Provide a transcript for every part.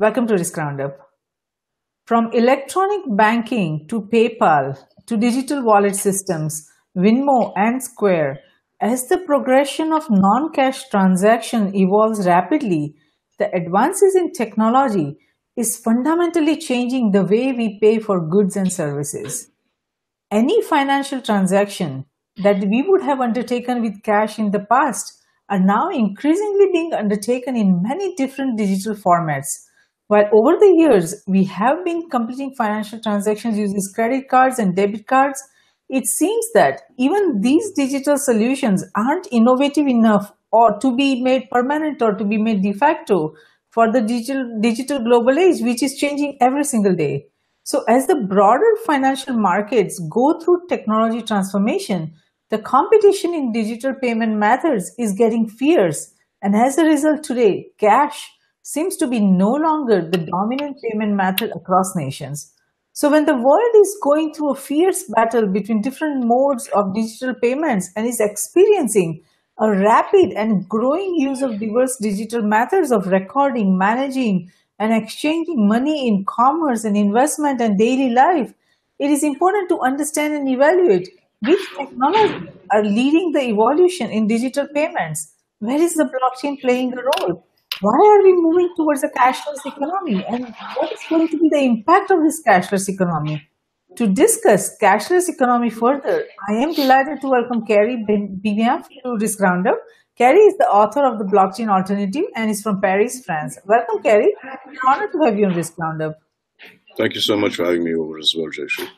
Welcome to Risk Roundup. From electronic banking to PayPal to digital wallet systems, Venmo and Square, as the progression of non-cash transaction evolves rapidly, the advances in technology is fundamentally changing the way we pay for goods and services. Any financial transaction that we would have undertaken with cash in the past are now increasingly being undertaken in many different digital formats. While over the years, we have been completing financial transactions using credit cards and debit cards, it seems that even these digital solutions aren't innovative enough or to be made permanent or to be made de facto for the digital, digital global age, which is changing every single day. So as the broader financial markets go through technology transformation, the competition in digital payment methods is getting fierce. And as a result today, cash seems to be no longer the dominant payment method across nations. So when the world is going through a fierce battle between different modes of digital payments and is experiencing a rapid and growing use of diverse digital methods of recording, managing, and exchanging money in commerce and investment and daily life, it is important to understand and evaluate which technologies are leading the evolution in digital payments. Where is the blockchain playing a role? Why are we moving towards a cashless economy? And what is going to be the impact of this cashless economy? To discuss cashless economy further, I am delighted to welcome Carrie Bheemaiah to this roundup. Carrie is the author of The Blockchain Alternative and is from Paris, France. Welcome, Kerry. Honored to have you on this roundup. Thank you so much for having me over as well, Jayshree.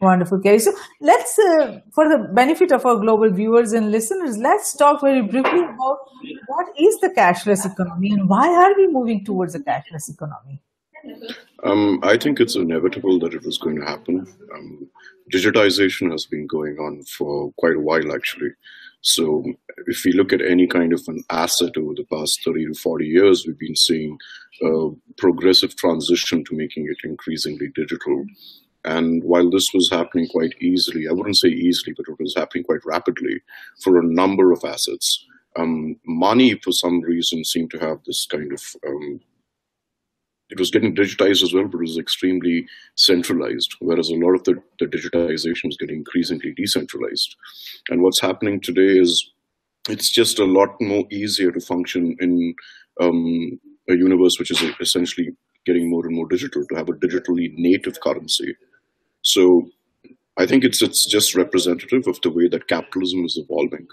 Wonderful, Kerry. So let's, uh, for the benefit of our global viewers and listeners, let's talk very briefly about what is the cashless economy and why are we moving towards a cashless economy? Um, I think it's inevitable that it was going to happen. Um, digitization has been going on for quite a while, actually. So if we look at any kind of an asset over the past 30 to 40 years, we've been seeing a progressive transition to making it increasingly digital. And while this was happening quite easily, I wouldn't say easily, but it was happening quite rapidly for a number of assets. Um, money, for some reason, seemed to have this kind of um, it was getting digitized as well, but it was extremely centralized, whereas a lot of the, the digitization was getting increasingly decentralized. And what's happening today is it's just a lot more easier to function in um, a universe which is essentially getting more and more digital, to have a digitally native currency. So I think it's it's just representative of the way that capitalism is evolving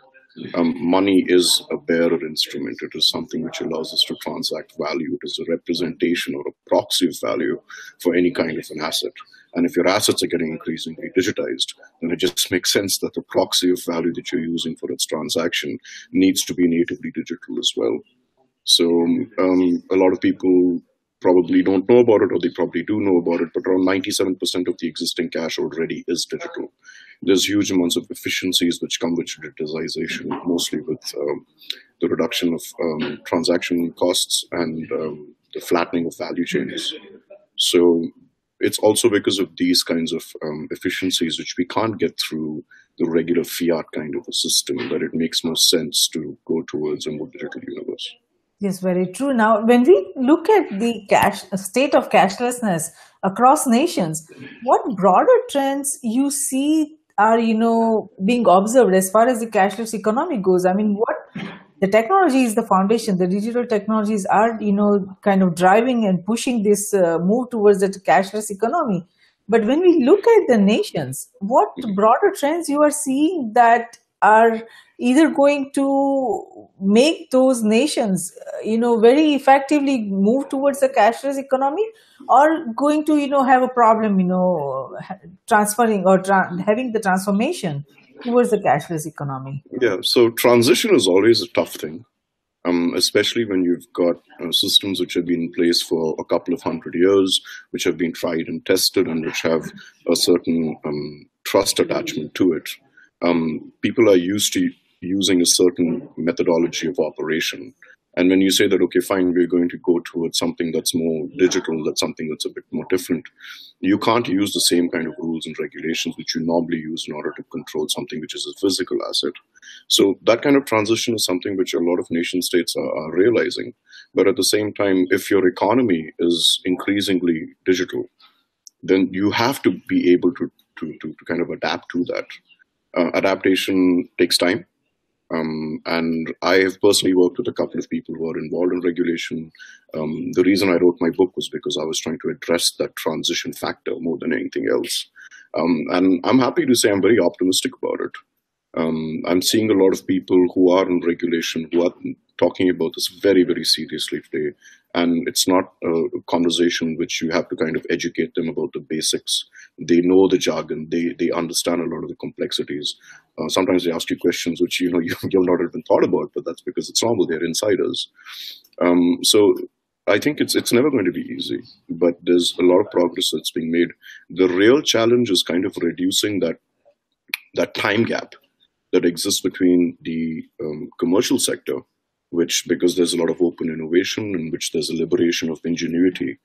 um, money is a bearer instrument. It is something which allows us to transact value. It is a representation or a proxy of value for any kind of an asset. And if your assets are getting increasingly digitized, then it just makes sense that the proxy of value that you're using for its transaction needs to be natively digital as well. So um, a lot of people probably don't know about it or they probably do know about it, but around 97% of the existing cash already is digital. There's huge amounts of efficiencies which come with digitization, mostly with um, the reduction of um, transaction costs and um, the flattening of value chains. So it's also because of these kinds of um, efficiencies which we can't get through the regular fiat kind of a system that it makes more sense to go towards a more digital universe. Yes, very true. Now, when we look at the cash state of cashlessness across nations, what broader trends you see are, you know, being observed as far as the cashless economy goes? I mean, what the technology is the foundation. The digital technologies are, you know, kind of driving and pushing this uh, move towards the cashless economy. But when we look at the nations, what broader trends you are seeing that are either going to make those nations uh, you know very effectively move towards a cashless economy or going to you know have a problem you know transferring or tra- having the transformation towards the cashless economy. Yeah so transition is always a tough thing um, especially when you've got uh, systems which have been in place for a couple of hundred years, which have been tried and tested, and which have a certain um, trust attachment to it. Um, people are used to using a certain methodology of operation. And when you say that, okay, fine, we're going to go towards something that's more digital, that's something that's a bit more different, you can't use the same kind of rules and regulations which you normally use in order to control something which is a physical asset. So that kind of transition is something which a lot of nation states are, are realizing. But at the same time, if your economy is increasingly digital, then you have to be able to, to, to, to kind of adapt to that. Uh, adaptation takes time. Um, and I have personally worked with a couple of people who are involved in regulation. Um, the reason I wrote my book was because I was trying to address that transition factor more than anything else. Um, and I'm happy to say I'm very optimistic about it. Um, I'm seeing a lot of people who are in regulation who are talking about this very, very seriously today. And it's not a conversation which you have to kind of educate them about the basics. They know the jargon. They they understand a lot of the complexities. Uh, sometimes they ask you questions which you know you, you've not even thought about, but that's because it's normal. They're insiders. Um, so I think it's it's never going to be easy, but there's a lot of progress that's being made. The real challenge is kind of reducing that that time gap that exists between the um, commercial sector, which because there's a lot of open innovation in which there's a liberation of ingenuity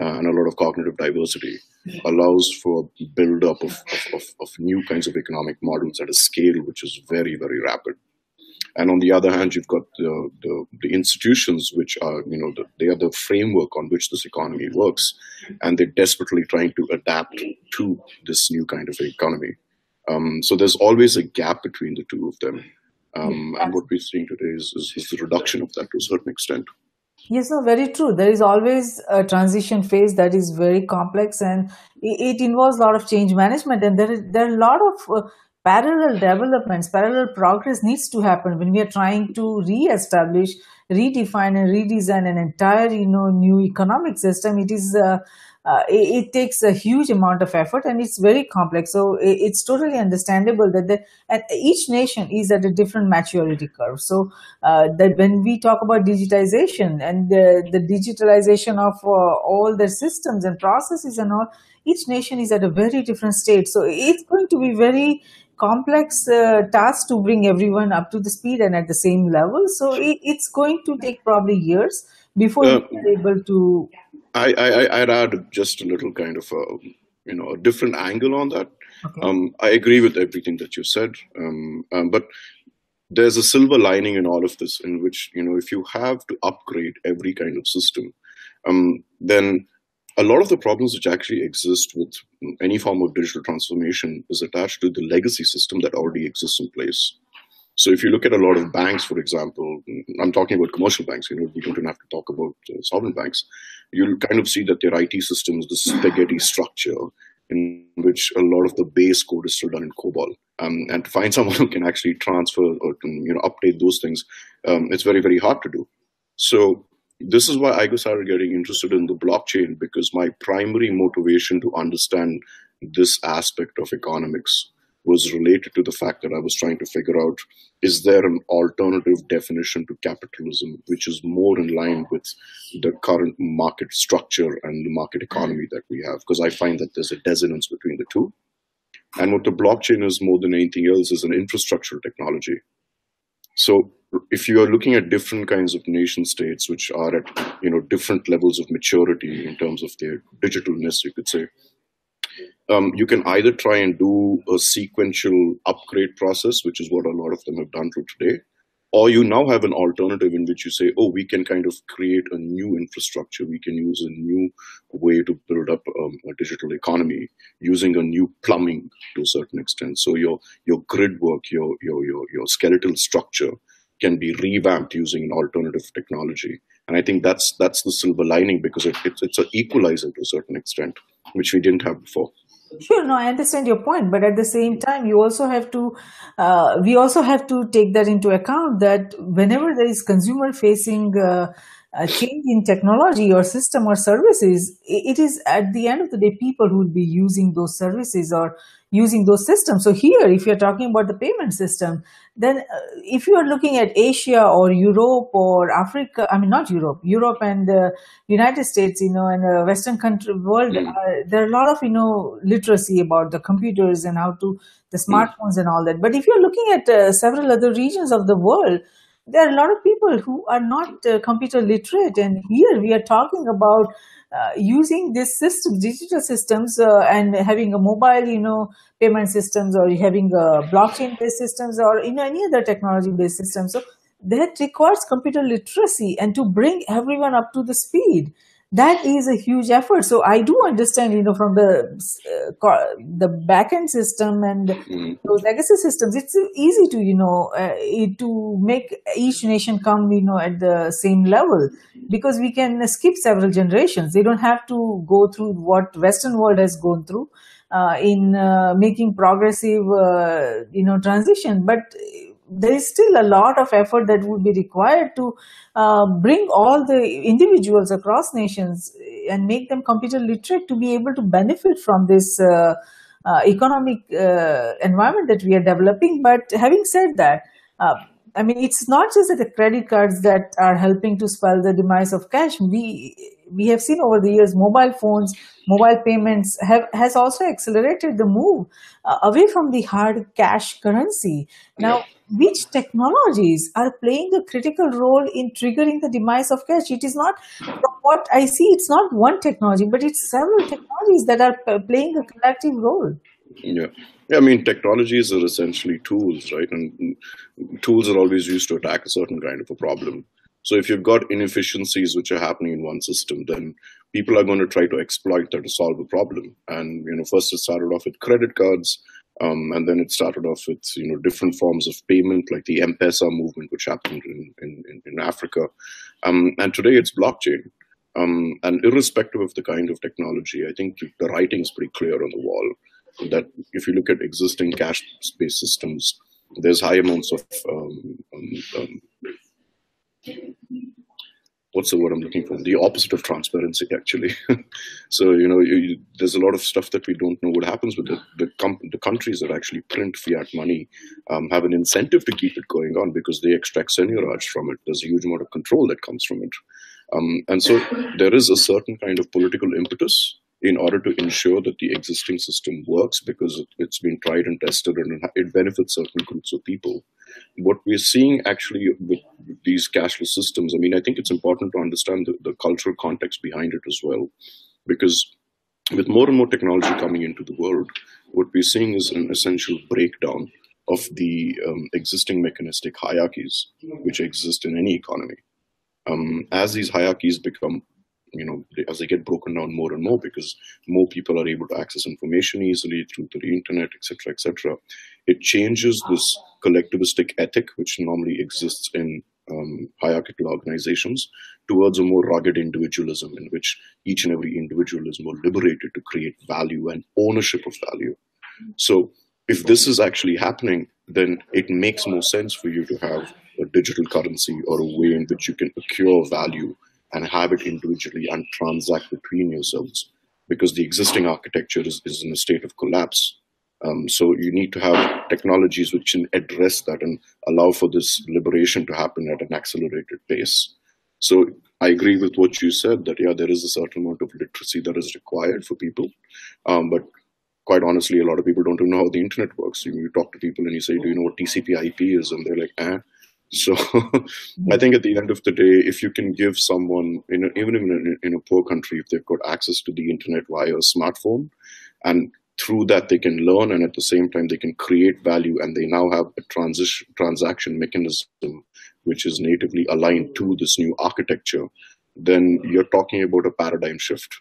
uh, and a lot of cognitive diversity, allows for build up of, of, of, of new kinds of economic models at a scale which is very very rapid. And on the other hand, you've got the, the, the institutions which are, you know, the, they are the framework on which this economy works, and they're desperately trying to adapt to this new kind of economy. Um, so there's always a gap between the two of them. Um, and what we're seeing today is, is, is, the reduction of that to a certain extent. Yes, very true. There is always a transition phase that is very complex and it, it involves a lot of change management. And there, is, there are a lot of uh, parallel developments, parallel progress needs to happen when we are trying to re-establish, redefine and redesign an entire, you know, new economic system. It is, uh, uh, it, it, takes a huge amount of effort and it's very complex. So it, it's totally understandable that the, and each nation is at a different maturity curve. So uh, that when we talk about digitization and the, the digitalization of uh, all the systems and processes and all, each nation is at a very different state. So it's going to be very complex uh, task to bring everyone up to the speed and at the same level. So it, it's going to take probably years before uh, you're able to. I, I I'd add just a little kind of a you know a different angle on that. Okay. Um, I agree with everything that you said, um, um, but there's a silver lining in all of this, in which you know if you have to upgrade every kind of system, um, then a lot of the problems which actually exist with any form of digital transformation is attached to the legacy system that already exists in place. So if you look at a lot of banks, for example, I'm talking about commercial banks, you know, we don't even have to talk about uh, sovereign banks. You'll kind of see that their IT systems, the spaghetti structure in which a lot of the base code is still done in COBOL. Um, and to find someone who can actually transfer or you know update those things, um, it's very very hard to do. So this is why I started getting interested in the blockchain because my primary motivation to understand this aspect of economics was related to the fact that I was trying to figure out is there an alternative definition to capitalism which is more in line with the current market structure and the market economy that we have? Because I find that there's a dissonance between the two. And what the blockchain is more than anything else is an infrastructural technology. So if you are looking at different kinds of nation states which are at you know different levels of maturity in terms of their digitalness you could say um, you can either try and do a sequential upgrade process which is what a lot of them have done to today or you now have an alternative in which you say oh we can kind of create a new infrastructure. We can use a new way to build up um, a digital economy using a new plumbing to a certain extent. So your your grid work your your your, your skeletal structure can be revamped using an alternative technology. And I think that's that's the silver lining because it, it's, it's an equalizer to a certain extent, which we didn't have before. Sure, no, I understand your point, but at the same time, you also have to, uh, we also have to take that into account that whenever there is consumer facing uh, a change in technology or system or services, it is at the end of the day people who will be using those services or using those systems. So here, if you're talking about the payment system, then uh, if you are looking at Asia or Europe or Africa, I mean not Europe, Europe and the United States, you know, and the Western country world, mm. uh, there are a lot of you know literacy about the computers and how to the mm. smartphones mm. and all that. But if you're looking at uh, several other regions of the world, there are a lot of people who are not uh, computer literate. And here we are talking about uh, using these systems, digital systems, uh, and having a mobile, you know, payment systems or having a blockchain based systems or know, any other technology based systems. So that requires computer literacy and to bring everyone up to the speed that is a huge effort. So i do understand you know from the uh, the backend system and mm. those legacy systems it's easy to you know uh, to make each nation come you know at the same level because we can skip several generations. They don't have to go through what western world has gone through uh, in uh, making progressive uh, you know transition. But there is still a lot of effort that would be required to uh, bring all the individuals across nations and make them computer literate to be able to benefit from this uh, uh, economic uh, environment that we are developing. But having said that, uh, I mean, it's not just that the credit cards that are helping to spell the demise of cash. We we have seen over the years mobile phones, mobile payments have has also accelerated the move uh, away from the hard cash currency. Now, which technologies are playing a critical role in triggering the demise of cash? It is not, from what I see, it's not one technology, but it's several technologies that are playing a collective role. Yeah. I mean, technologies are essentially tools, right? And tools are always used to attack a certain kind of a problem. So if you've got inefficiencies which are happening in one system, then people are going to try to exploit that to solve a problem. And you know, first it started off with credit cards, um, and then it started off with you know different forms of payment, like the M-Pesa movement, which happened in in, in Africa, um, and today it's blockchain. Um, and irrespective of the kind of technology, I think the writing is pretty clear on the wall that if you look at existing cash-based systems, there's high amounts of um, um, um, what's the word I'm looking for? The opposite of transparency, actually. so you know, you, there's a lot of stuff that we don't know what happens with it. The the countries that actually print fiat money um, have an incentive to keep it going on because they extract seigniorage from it. There's a huge amount of control that comes from it, um, and so there is a certain kind of political impetus in order to ensure that the existing system works because it, has been tried and tested and it benefits certain groups of people. What we're seeing actually with these cashless systems, I mean, I think it's important to understand the, the cultural context behind it as well, because with more and more technology coming into the world, what we're seeing is an essential breakdown of the um, existing mechanistic hierarchies which exist in any economy. Um, as these hierarchies become you know as they get broken down more and more because more people are able to access information easily through the internet etc etc it changes this collectivistic ethic which normally exists in um, hierarchical organizations towards a more rugged individualism in which each and every individual is more liberated to create value and ownership of value. So if this is actually happening then it makes more sense for you to have a digital currency or a way in which you can accrue value and have it individually and transact between yourselves because the existing architecture is, is in a state of collapse. Um, so you need to have technologies which can address that and allow for this liberation to happen at an accelerated pace. So I agree with what you said that yeah, there is a certain amount of literacy that is required for people, um, but quite honestly, a lot of people don't even know how the internet works. You, you talk to people and you say, "Do you know what TCP/IP is?" and they're like, "Eh." So I think at the end of the day, if you can give someone, in a, even in a, in a poor country, if they've got access to the internet via a smartphone, and through that they can learn, and at the same time they can create value, and they now have a transition transaction mechanism which is natively aligned to this new architecture, then you're talking about a paradigm shift,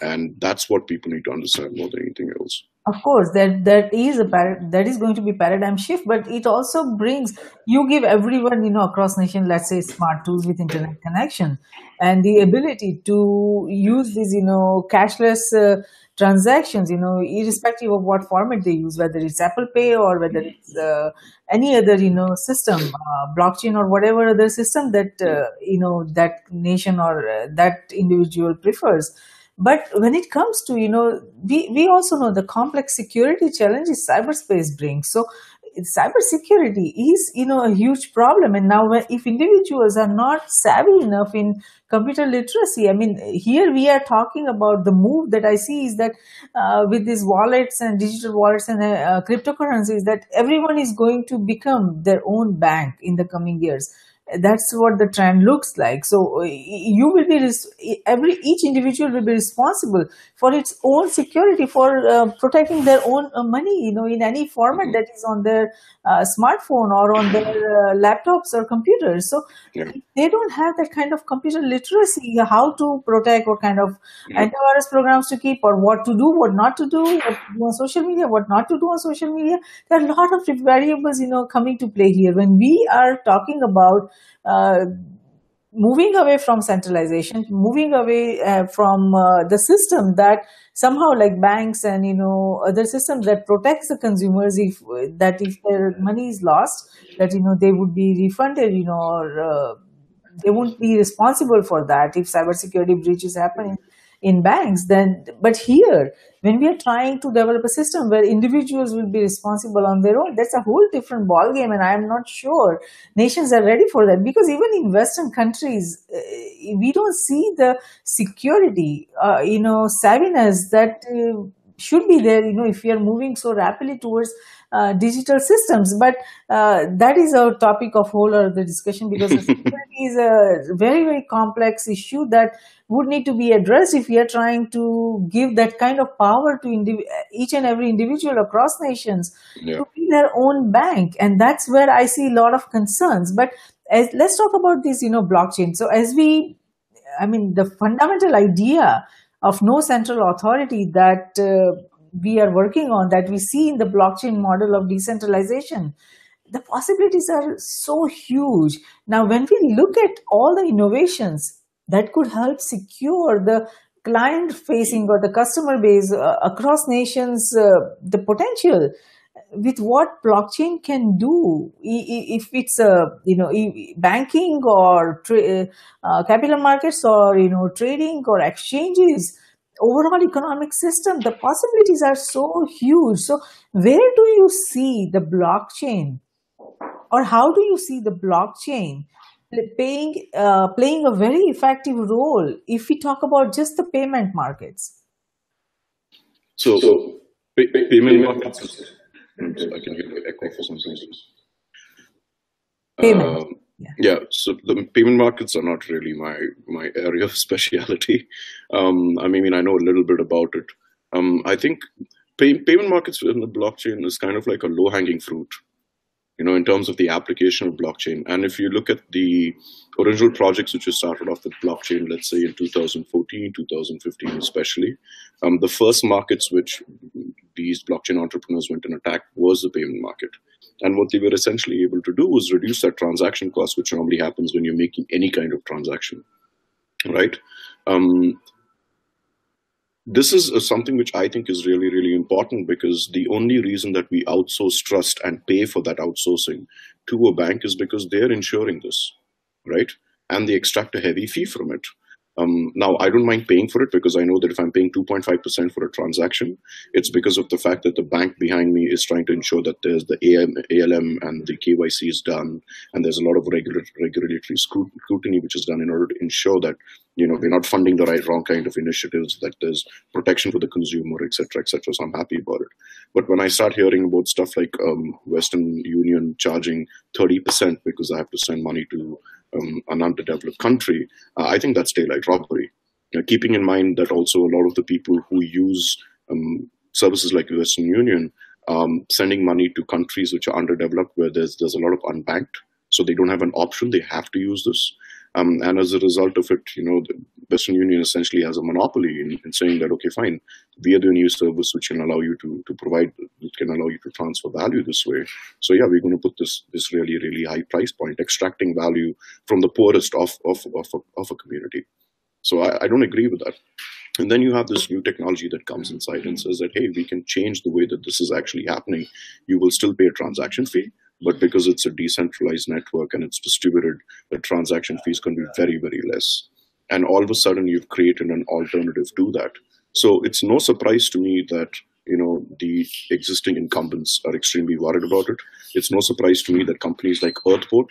and that's what people need to understand more than anything else of course that that is a that is going to be paradigm shift but it also brings you give everyone you know across nation let's say smart tools with internet connection. And the ability to use these you know cashless uh, transactions you know irrespective of what format they use whether it's apple pay or whether it's uh, any other you know system uh, blockchain or whatever other system that uh, you know that nation or uh, that individual prefers but when it comes to, you know, we, we also know the complex security challenges cyberspace brings. So cybersecurity is, you know, a huge problem. And now if individuals are not savvy enough in computer literacy, I mean, here we are talking about the move that I see is that uh, with these wallets and digital wallets and uh, cryptocurrencies that everyone is going to become their own bank in the coming years that's what the trend looks like. So you will be every each individual will be responsible for its own security for uh, protecting their own uh, money you know in any format that is on their uh, smartphone or on their uh, laptops or computers. So Yeah. they don't have that kind of computer literacy how to protect what kind of Yeah. antivirus programs to keep or what to do what not to do what to do on social media what not to do on social media. There are a lot of variables you know coming to play here. When we are talking about uh, moving away from centralization moving away uh, from uh, the system that somehow like banks and you know other systems that protects the consumers if that if their money is lost that you know they would be refunded you know or uh, they won't be responsible for that if cybersecurity breaches happen in, banks then but here when we are trying to develop a system where individuals will be responsible on their own that's a whole different ball game and i'm not sure nations are ready for that because even in western countries uh, we don't see the security uh, you know savviness that uh, should be there you know if we are moving so rapidly towards uh, digital systems. But uh, that is our topic of whole or the discussion because security is a very very complex issue that would need to be addressed if we are trying to give that kind of power to indiv- each and every individual across nations Yeah. to be their own bank. And that's where i see a lot of concerns. But as, let's talk about this you know blockchain. So as we i mean the fundamental idea of no central authority that uh, we are working on that we see in the blockchain model of decentralization the possibilities are so huge. Now when we look at all the innovations that could help secure the client facing or the customer base uh, across nations uh, the potential with what blockchain can do if it's a you know banking or tra- uh, capital markets or you know trading or exchanges overall economic system the possibilities are so huge so where do you see the blockchain or how do you see the blockchain playing uh, playing a very effective role if we talk about just the payment markets So, pay- pay- payment markets. I can the echo for some reason. payment Um, yeah yeah, so the payment markets are not really my my area of speciality. Um, I mean, I know a little bit about it. Um, I think pay, payment markets in the blockchain is kind of like a low hanging fruit. You know, in terms of the application of blockchain. And if you look at the original projects which were started off with blockchain, let's say in 2014, 2015 especially, um, the first markets which these blockchain entrepreneurs went and attacked was the payment market. And what they were essentially able to do was reduce that transaction cost, which normally happens when you're making any kind of transaction, right? Um, this is uh, something which I think is really, really important because the only reason that we outsource trust and pay for that outsourcing to a bank is because they're insuring this, right? And they extract a heavy fee from it. Um, now, I don't mind paying for it because I know that if I'm paying 2.5% for a transaction, it's because of the fact that the bank behind me is trying to ensure that there's the AM, ALM and the KYC is done, and there's a lot of regular, regulatory scrutiny which is done in order to ensure that you know we're not funding the right wrong kind of initiatives, that there's protection for the consumer, et cetera, et cetera. So I'm happy about it. But when I start hearing about stuff like um, Western Union charging 30% because I have to send money to um, an underdeveloped country, uh, I think that's daylight robbery. Keeping in mind that also a lot of the people who use um, services like Western Union um, sending money to countries which are underdeveloped where there's there's a lot of unbanked, so they don't have an option. They have to use this, um, and as a result of it, you know, the Western Union essentially has a monopoly in, in saying that okay, fine, we are the new service which can allow you to to provide, which can allow you to transfer value this way. So yeah, we're going to put this this really really high price point, extracting value from the poorest of of of a, of a community. So I, I don't agree with that. And then you have this new technology that comes inside and says that, hey, we can change the way that this is actually happening. You will still pay a transaction fee, but because it's a decentralized network and it's distributed, the transaction fees can be very, very less. And all of a sudden, you've created an alternative to that. So it's no surprise to me that you know the existing incumbents are extremely worried about it. It's no surprise to me that companies like Earthport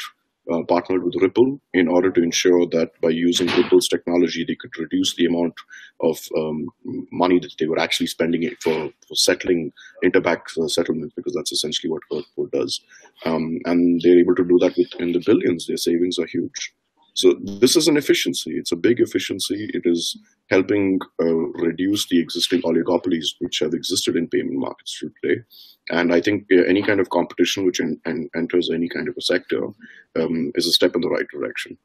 uh, partnered with Ripple in order to ensure that by using Ripple's technology, they could reduce the amount of um, money that they were actually spending for, for settling interbank uh, settlements, because that's essentially what Earthport does. Um, and they're able to do that within the billions. Their savings are huge. So this is an efficiency. It's a big efficiency. It is helping uh, reduce the existing oligopolies which have existed in payment markets today. And I think uh, any kind of competition which en- en- enters any kind of a sector um, is a step in the right direction.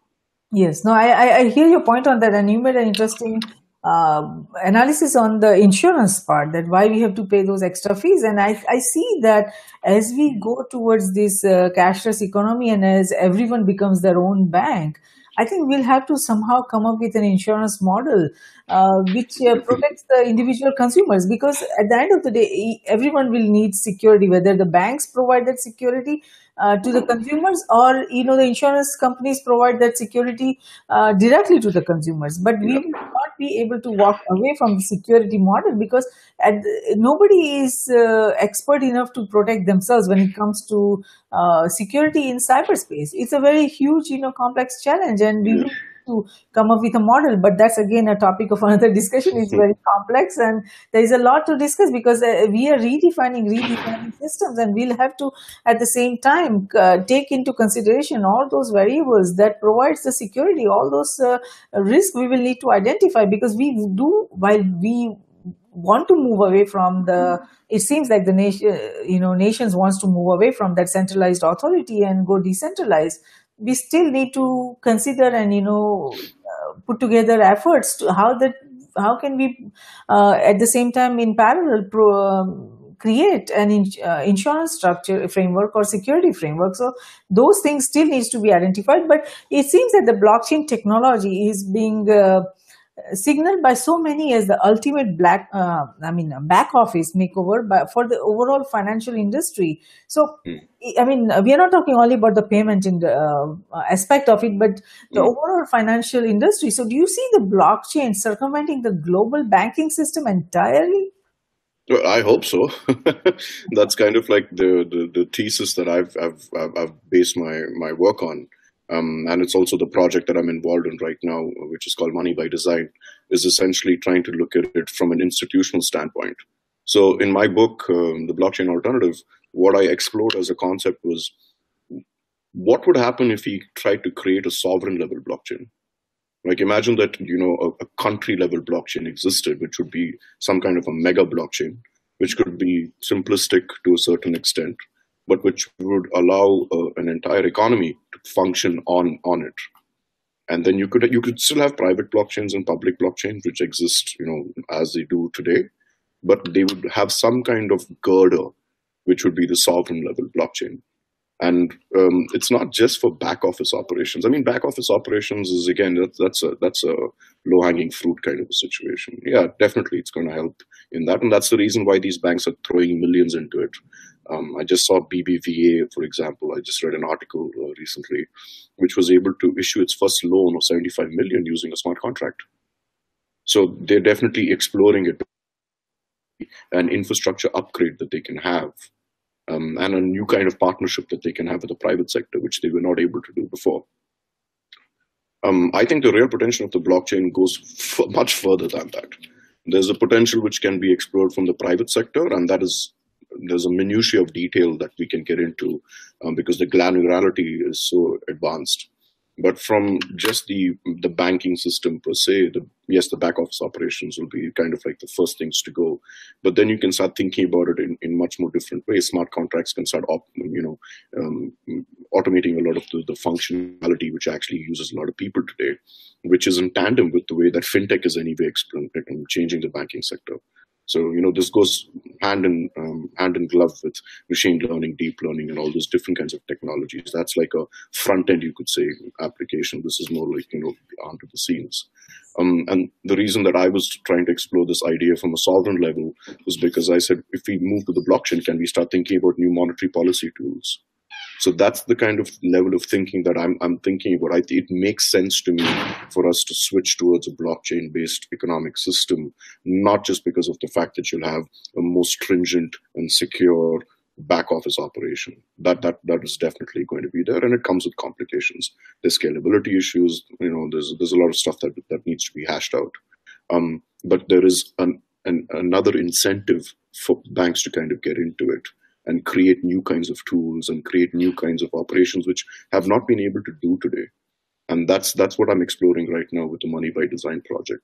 Yes, no, I, I hear your point on that, and you made an interesting uh, analysis on the insurance part that why we have to pay those extra fees and i, I see that as we go towards this uh, cashless economy and as everyone becomes their own bank I think we'll have to somehow come up with an insurance model uh, which uh, protects the individual consumers because at the end of the day, everyone will need security, whether the banks provide that security uh, to the consumers or you know the insurance companies provide that security uh, directly to the consumers. But we will not be able to walk away from the security model because at, nobody is uh, expert enough to protect themselves when it comes to uh, security in cyberspace. It's a very huge you know complex challenge and we will to come up with a model but that's again a topic of another discussion. It's very complex and there is a lot to discuss because uh, we are redefining redefining systems and we'll have to at the same time uh, take into consideration all those variables that provides the security all those uh, risks we will need to identify because we do while we want to move away from the it seems like the nation you know nations wants to move away from that centralized authority and go decentralized we still need to consider and you know uh, put together efforts to how that how can we uh, at the same time in parallel pro, um, create an in, uh, insurance structure framework or security framework. So those things still needs to be identified but it seems that the blockchain technology is being uh, signaled by so many as the ultimate black uh, i mean back office makeover but for the overall financial industry so mm. i mean we are not talking only about the payment in the uh, aspect of it but the mm. overall financial industry so do you see the blockchain circumventing the global banking system entirely well, I hope so. That's kind of like the, the, the thesis that I've, I've I've based my my work on. Um, and it's also the project that I'm involved in right now, which is called Money by Design, is essentially trying to look at it from an institutional standpoint. So in my book, um, The Blockchain Alternative, what I explored as a concept was what would happen if we tried to create a sovereign level blockchain? Like imagine that, you know, a, a country level blockchain existed, which would be some kind of a mega blockchain, which could be simplistic to a certain extent, but which would allow uh, an entire economy to function on on it. And then you could you could still have private blockchains and public blockchains which exist, you know, as they do today, but they would have some kind of girder, which would be the sovereign level blockchain. And um, it's not just for back office operations. I mean, back office operations is again that, that's a that's a low hanging fruit kind of a situation. Yeah, definitely, it's going to help in that, and that's the reason why these banks are throwing millions into it. Um, I just saw BBVA, for example. I just read an article uh, recently, which was able to issue its first loan of 75 million using a smart contract. So they're definitely exploring it, an infrastructure upgrade that they can have, um, and a new kind of partnership that they can have with the private sector, which they were not able to do before. Um, I think the real potential of the blockchain goes much further than that. There's a potential which can be explored from the private sector, and that is there's a minutiae of detail that we can get into um, because the granularity is so advanced. But from just the the banking system per se, the, yes, the back office operations will be kind of like the first things to go. But then you can start thinking about it in, in much more different ways. Smart contracts can start, op, you know, um, automating a lot of the, the functionality which actually uses a lot of people today, which is in tandem with the way that fintech is anyway changing the banking sector. So you know this goes hand in um, hand in glove with machine learning, deep learning, and all those different kinds of technologies. That's like a front end, you could say, application. This is more like you know onto the scenes. Um, and the reason that I was trying to explore this idea from a sovereign level was because I said, if we move to the blockchain, can we start thinking about new monetary policy tools? So that's the kind of level of thinking that I'm, I'm thinking about. I, it makes sense to me for us to switch towards a blockchain based economic system, not just because of the fact that you'll have a more stringent and secure back office operation. That that that is definitely going to be there, and it comes with complications. There's scalability issues. You know, there's there's a lot of stuff that that needs to be hashed out. Um, but there is an, an another incentive for banks to kind of get into it and create new kinds of tools and create new kinds of operations which have not been able to do today. And that's that's what I'm exploring right now with the Money by Design project.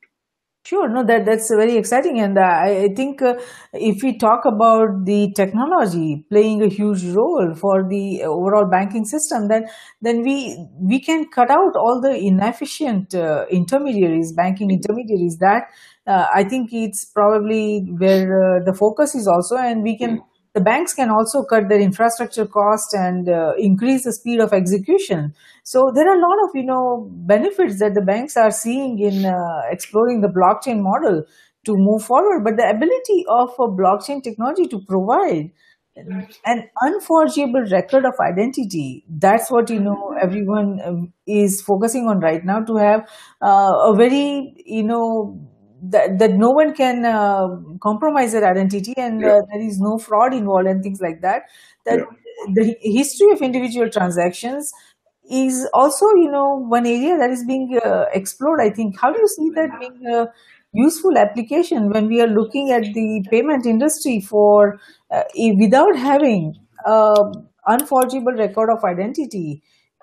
Sure, no, that that's very exciting, and uh, I, I think uh, if we talk about the technology playing a huge role for the overall banking system, then then we we can cut out all the inefficient uh, intermediaries, banking intermediaries. That uh, I think it's probably where uh, the focus is also, and we can the banks can also cut their infrastructure cost and uh, increase the speed of execution. So there are a lot of you know benefits that the banks are seeing in uh, exploring the blockchain model to move forward. But the ability of a blockchain technology to provide an unforgeable record of identity that's what you know everyone um, is focusing on right now to have uh, a very you know that, that no one can uh, compromise their identity and Yeah. uh, there is no fraud involved and things like that that Yeah. the history of individual transactions is also you know one area that is being uh, explored i think how do you see that being a useful application when we are looking at the payment industry for uh, without having uh, unforgeable record of identity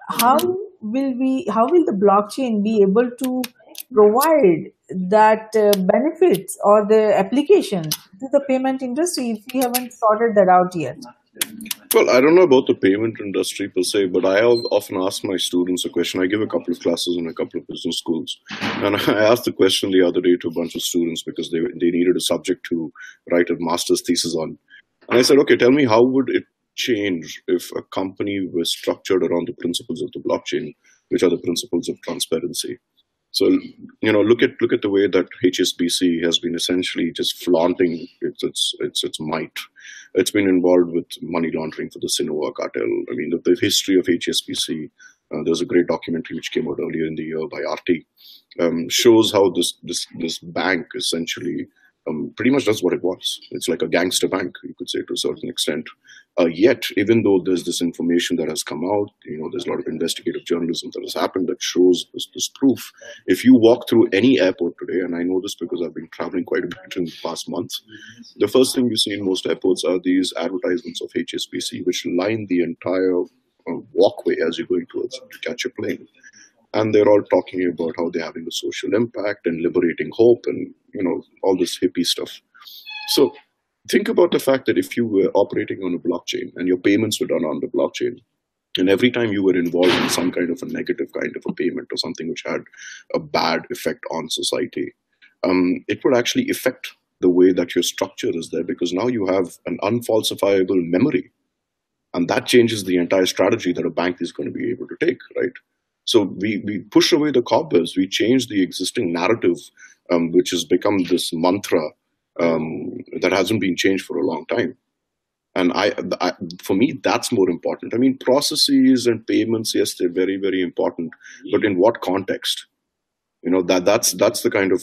how will we how will the blockchain be able to provide that uh, benefits or the application to the payment industry if we haven't sorted that out yet Well, I don't know about the payment industry per se, but I often ask my students a question. I give a couple of classes in a couple of business schools, and I asked the question the other day to a bunch of students because they they needed a subject to write a master's thesis on. And I said, okay, tell me how would it change if a company was structured around the principles of the blockchain, which are the principles of transparency. So you know, look at look at the way that HSBC has been essentially just flaunting its its its, its might. It's been involved with money laundering for the Sinaloa cartel. I mean, the, the history of HSBC. Uh, there's a great documentary which came out earlier in the year by RT. Um, shows how this this this bank essentially um, pretty much does what it wants. It's like a gangster bank, you could say, to a certain extent. Uh, yet, even though there's this information that has come out, you know, there's a lot of investigative journalism that has happened that shows this, this proof. If you walk through any airport today, and I know this because I've been traveling quite a bit in the past month, the first thing you see in most airports are these advertisements of HSBC, which line the entire uh, walkway as you're going towards to catch a plane and they're all talking about how they're having a social impact and liberating hope and you know all this hippie stuff so think about the fact that if you were operating on a blockchain and your payments were done on the blockchain and every time you were involved in some kind of a negative kind of a payment or something which had a bad effect on society um, it would actually affect the way that your structure is there because now you have an unfalsifiable memory. And that changes the entire strategy that a bank is going to be able to take right? So we, we push away the cobwebs, we change the existing narrative, um, which has become this mantra um, that hasn't been changed for a long time. And I, I, for me, that's more important. I mean, processes and payments, yes, they're very, very important, but in what context? You know, that that's that's the kind of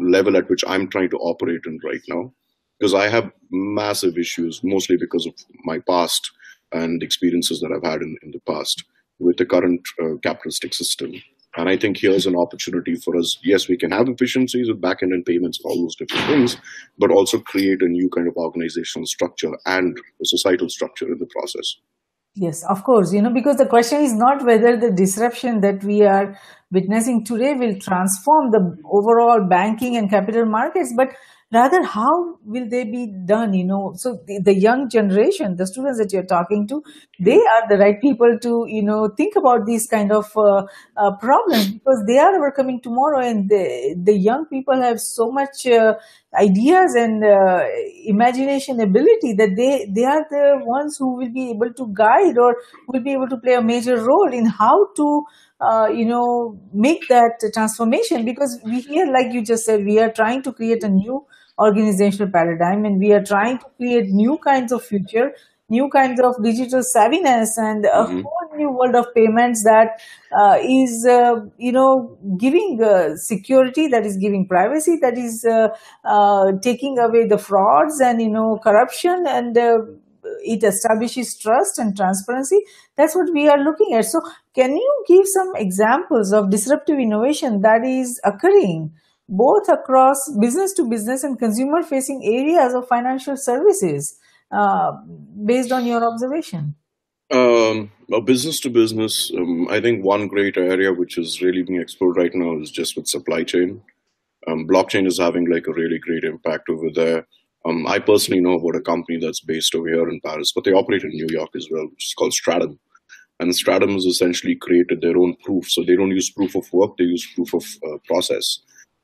level at which I'm trying to operate in right now, because I have massive issues, mostly because of my past and experiences that I've had in, in the past with the current uh, capitalistic system. And I think here's an opportunity for us. Yes, we can have efficiencies with backend and payments all those different things, but also create a new kind of organizational structure and a societal structure in the process. Yes, of course. You know, because the question is not whether the disruption that we are witnessing today will transform the overall banking and capital markets, but rather how will they be done you know? So the, the young generation the students that you're talking to they are the right people to you know think about these kind of uh, uh, problems because they are our coming tomorrow and the, the young people have so much uh, ideas and uh, imagination ability that they they are the ones who will be able to guide or will be able to play a major role in how to uh, you know make that transformation because we here like you just said we are trying to create a new organizational paradigm and we are trying to create new kinds of future new kinds of digital savviness and a Mhm. whole new world of payments that uh, is uh, you know giving uh, security that is giving privacy that is uh, uh, taking away the frauds and you know corruption and uh, it establishes trust and transparency. That's what we are looking at. So, can you give some examples of disruptive innovation that is occurring both across business to business and consumer facing areas of financial services uh, based on your observation? Um, well, business to business, um, I think one great area which is really being explored right now is just with supply chain. Um, blockchain is having like a really great impact over there. Um, I personally know about a company that's based over here in Paris, but they operate in New York as well, which is called Stratumn. And Stratumn has essentially created their own proof. So they don't use proof of work, they use proof of uh, process.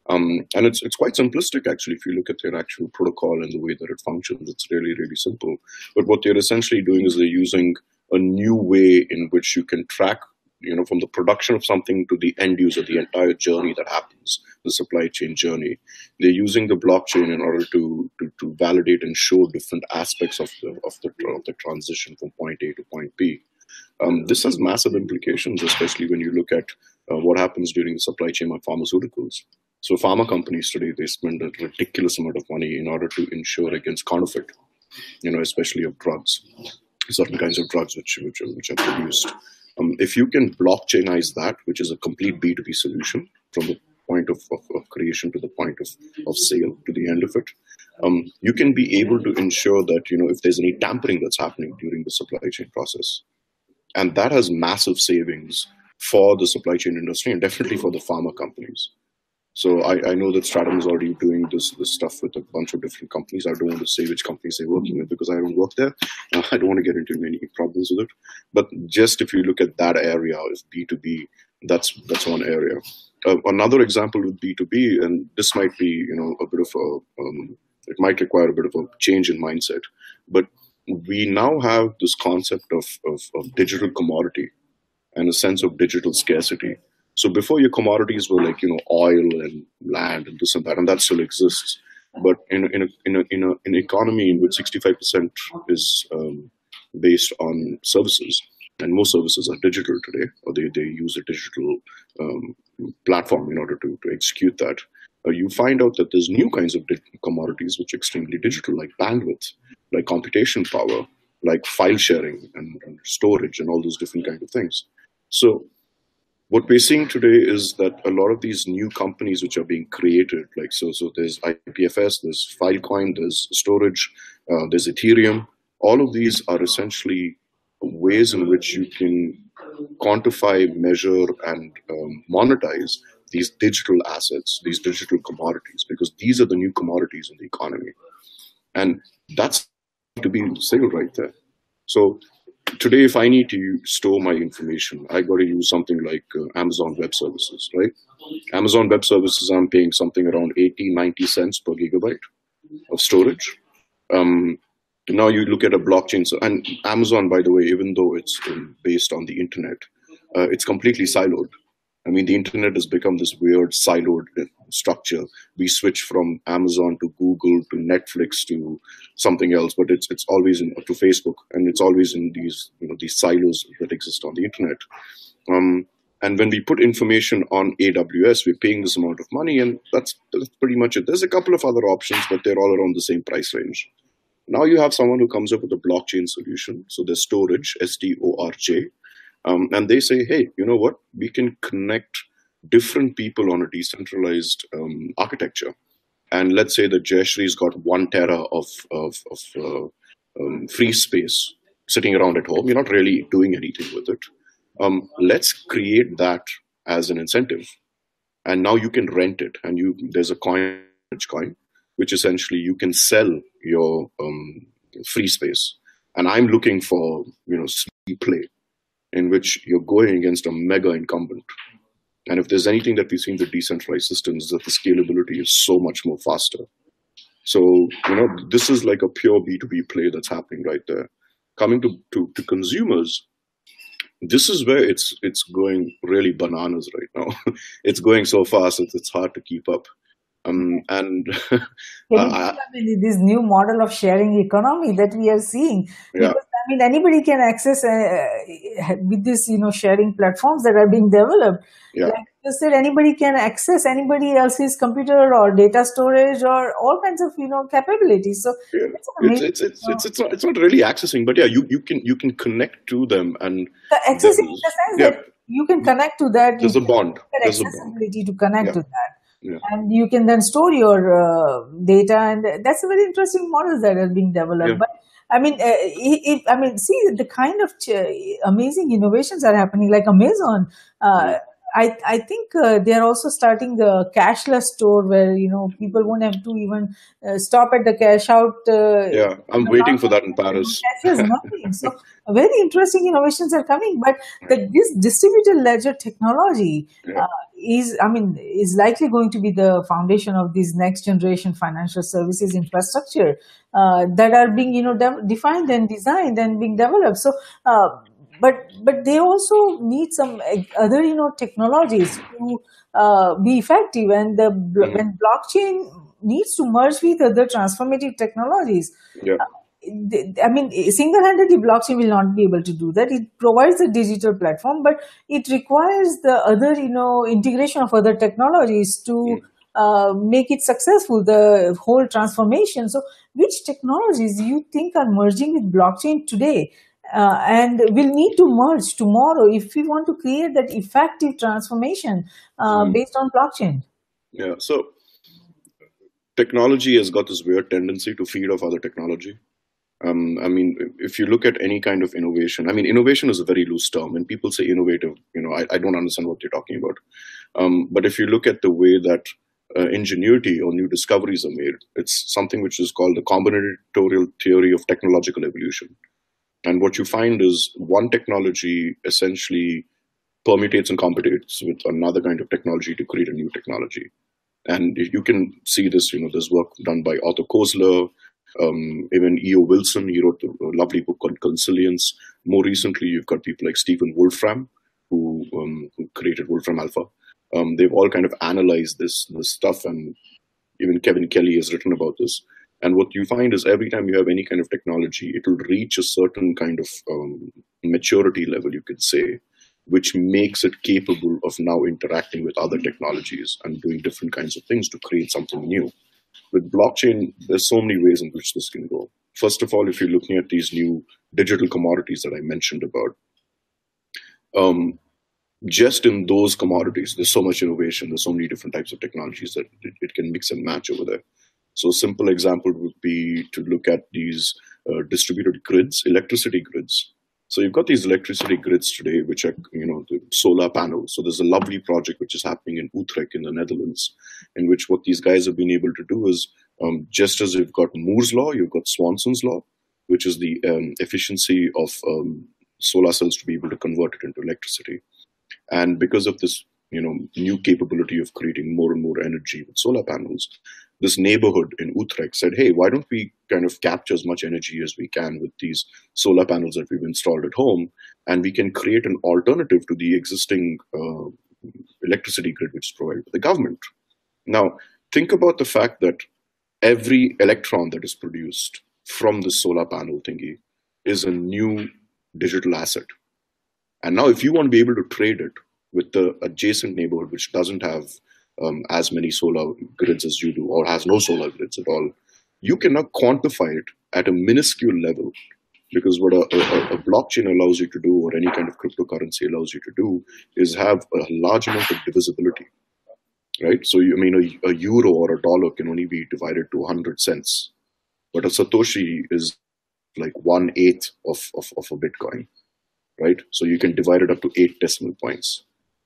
Um, and it's it's quite simplistic actually. If you look at their actual protocol and the way that it functions, it's really really simple. But what they're essentially doing is they're using a new way in which you can track, you know, from the production of something to the end user, the entire journey that happens, the supply chain journey. They're using the blockchain in order to to, to validate and show different aspects of the of the of the transition from point A to point B. Um, this has massive implications, especially when you look at uh, what happens during the supply chain of pharmaceuticals. So pharma companies today, they spend a ridiculous amount of money in order to ensure against counterfeit, you know, especially of drugs, certain kinds of drugs which, which, which are produced. Um, if you can blockchainize that, which is a complete B2B solution from the point of, of, of creation to the point of, of sale to the end of it, um, you can be able to ensure that, you know, if there's any tampering that's happening during the supply chain process. And that has massive savings for the supply chain industry and definitely for the pharma companies. So I, I know that Stratumn is already doing this this stuff with a bunch of different companies. I don't want to say which companies they're working with because I don't work there. I don't want to get into any problems with it. But just if you look at that area of B2B, that's that's one area. Uh, another example with B2B, and this might be you know a bit of a um, it might require a bit of a change in mindset, but we now have this concept of, of, of digital commodity and a sense of digital scarcity so before your commodities were like you know oil and land and this and that, and that still exists. But in in a, in a, in, a, in an economy in which 65% is um, based on services, and most services are digital today, or they, they use a digital um, platform in order to, to execute that. Uh, you find out that there's new kinds of commodities which are extremely digital, like bandwidth, like computation power, like file sharing and, and storage, and all those different kind of things. So what we're seeing today is that a lot of these new companies which are being created, like so, so there's IPFS, there's Filecoin, there's Storj, uh, there's Ethereum. All of these are essentially ways in which you can quantify, measure, and um, monetize these digital assets, these digital commodities, because these are the new commodities in the economy, and that's to be sale right there. So today, if I need to store my information, I got to use something like uh, Amazon Web Services, right? Amazon Web Services, I'm paying something around 80, 90 cents per gigabyte of storage. Um, now you look at a blockchain, so, and Amazon, by the way, even though it's um, based on the internet, uh, it's completely siloed. I mean, the internet has become this weird siloed structure. We switch from Amazon to Google to Netflix to something else, but it's it's always in, to Facebook, and it's always in these you know these silos that exist on the internet. Um, and when we put information on AWS, we're paying this amount of money, and that's, that's pretty much it. There's a couple of other options, but they're all around the same price range. Now you have someone who comes up with a blockchain solution. So there's storage, S T O R J, um, and they say, hey, you know what? We can connect different people on a decentralized um, architecture. And let's say that Jayashree's got one tera of, of, of uh, um, free space sitting around at home. You're not really doing anything with it. Um, let's create that as an incentive. And now you can rent it. And you there's a coin, coin, which essentially you can sell your um, free space. And I'm looking for, you know, play in which you're going against a mega incumbent. And if there's anything that we've seen with decentralized systems, is that the scalability is so much more faster. So, you know, this is like a pure B2B play that's happening right there. Coming to, to, to consumers, this is where it's it's going really bananas right now. it's going so fast, it's, it's hard to keep up. Um, and uh, this new model of sharing economy that we are seeing. Yeah. Because, I mean, anybody can access uh, with this, you know, sharing platforms that are being developed. Yeah. Like just that anybody can access anybody else's computer or data storage or all kinds of you know capabilities. So yeah. it's, it's, it's, it's, it's, not it's not really accessing, but yeah, you, you can you can connect to them and the accessing in the sense yeah. that you can connect to that. There's a bond. There's accessibility a bond. to connect yeah. to that. Yeah. And you can then store your uh, data, and that's a very interesting model that is being developed. But I mean, uh, if, I mean, see the kind of ch- amazing innovations are happening, like Amazon. Uh, I, I think uh, they're also starting a cashless store where you know people won't have to even uh, stop at the cash out. Uh, yeah, I'm waiting for that in Paris. nothing. so very interesting innovations are coming, but the, this distributed ledger technology yeah. Uh, is, I mean, is likely going to be the foundation of these next generation financial services infrastructure uh, that are being you know de- defined and designed and being developed. So uh, but but they also need some other you know technologies to uh, be effective and the mm-hmm. when blockchain needs to merge with other transformative technologies yeah. I mean, single-handedly, blockchain will not be able to do that. It provides a digital platform, but it requires the other, you know, integration of other technologies to mm. uh, make it successful. The whole transformation. So, which technologies do you think are merging with blockchain today? Uh, and will need to merge tomorrow if we want to create that effective transformation uh, mm. based on blockchain. Yeah, so technology has got this weird tendency to feed off other technology. Um, I mean, if you look at any kind of innovation, I mean, innovation is a very loose term. When people say innovative, you know, I, I don't understand what they're talking about. Um, but if you look at the way that uh, ingenuity or new discoveries are made, it's something which is called the combinatorial theory of technological evolution. And what you find is one technology essentially permutates and computates with another kind of technology to create a new technology. And you can see this, you know, there's work done by Arthur Koestler, um, even E.O. Wilson, he wrote a lovely book called Consilience. More recently, you've got people like Stephen Wolfram, who, um, who created Wolfram Alpha. Um, they've all kind of analyzed this, this stuff, and even Kevin Kelly has written about this. And what you find is every time you have any kind of technology, it will reach a certain kind of um, maturity level, you could say, which makes it capable of now interacting with other technologies and doing different kinds of things to create something new. With blockchain, there's so many ways in which this can go. First of all, if you're looking at these new digital commodities that I mentioned about, um, just in those commodities, there's so much innovation, there's so many different types of technologies that it, it can mix and match over there. So a simple example would be to look at these uh, distributed grids, electricity grids. So you've got these electricity grids today, which are, you know, the solar panels. So there's a lovely project which is happening in Utrecht in the Netherlands, in which what these guys have been able to do is, um, just as you've got Moore's law, you've got Swanson's law, which is the um, efficiency of um, solar cells to be able to convert it into electricity. And because of this, you know, new capability of creating more and more energy with solar panels, this neighborhood in Utrecht said, hey, why don't we kind of capture as much energy as we can with these solar panels that we've installed at home, and we can create an alternative to the existing uh, electricity grid which is provided by the government. Now, think about the fact that every electron that is produced from the solar panel thingy is a new digital asset. And now, if you want to be able to trade it with the adjacent neighborhood, which doesn't have um, as many solar grids as you do, or has no solar grids at all, you cannot quantify it at a minuscule level. Because what a, a, a, blockchain allows you to do, or any kind of cryptocurrency allows you to do, is have a large amount of divisibility. Right? So, you, I mean, a, a euro or a dollar can only be divided to 100 cents. But a Satoshi is like one eighth of, of, of a Bitcoin. Right? So you can divide it up to eight decimal points.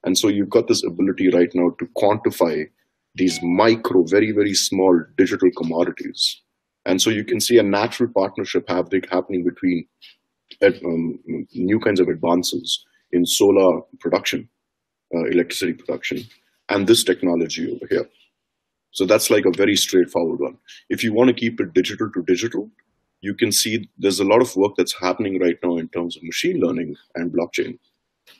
And so you've got this ability right now to quantify these micro, very, very small digital commodities. And so you can see a natural partnership happening between um, new kinds of advances in solar production, uh, electricity production, and this technology over here. So that's like a very straightforward one. If you want to keep it digital to digital, you can see there's a lot of work that's happening right now in terms of machine learning and blockchain.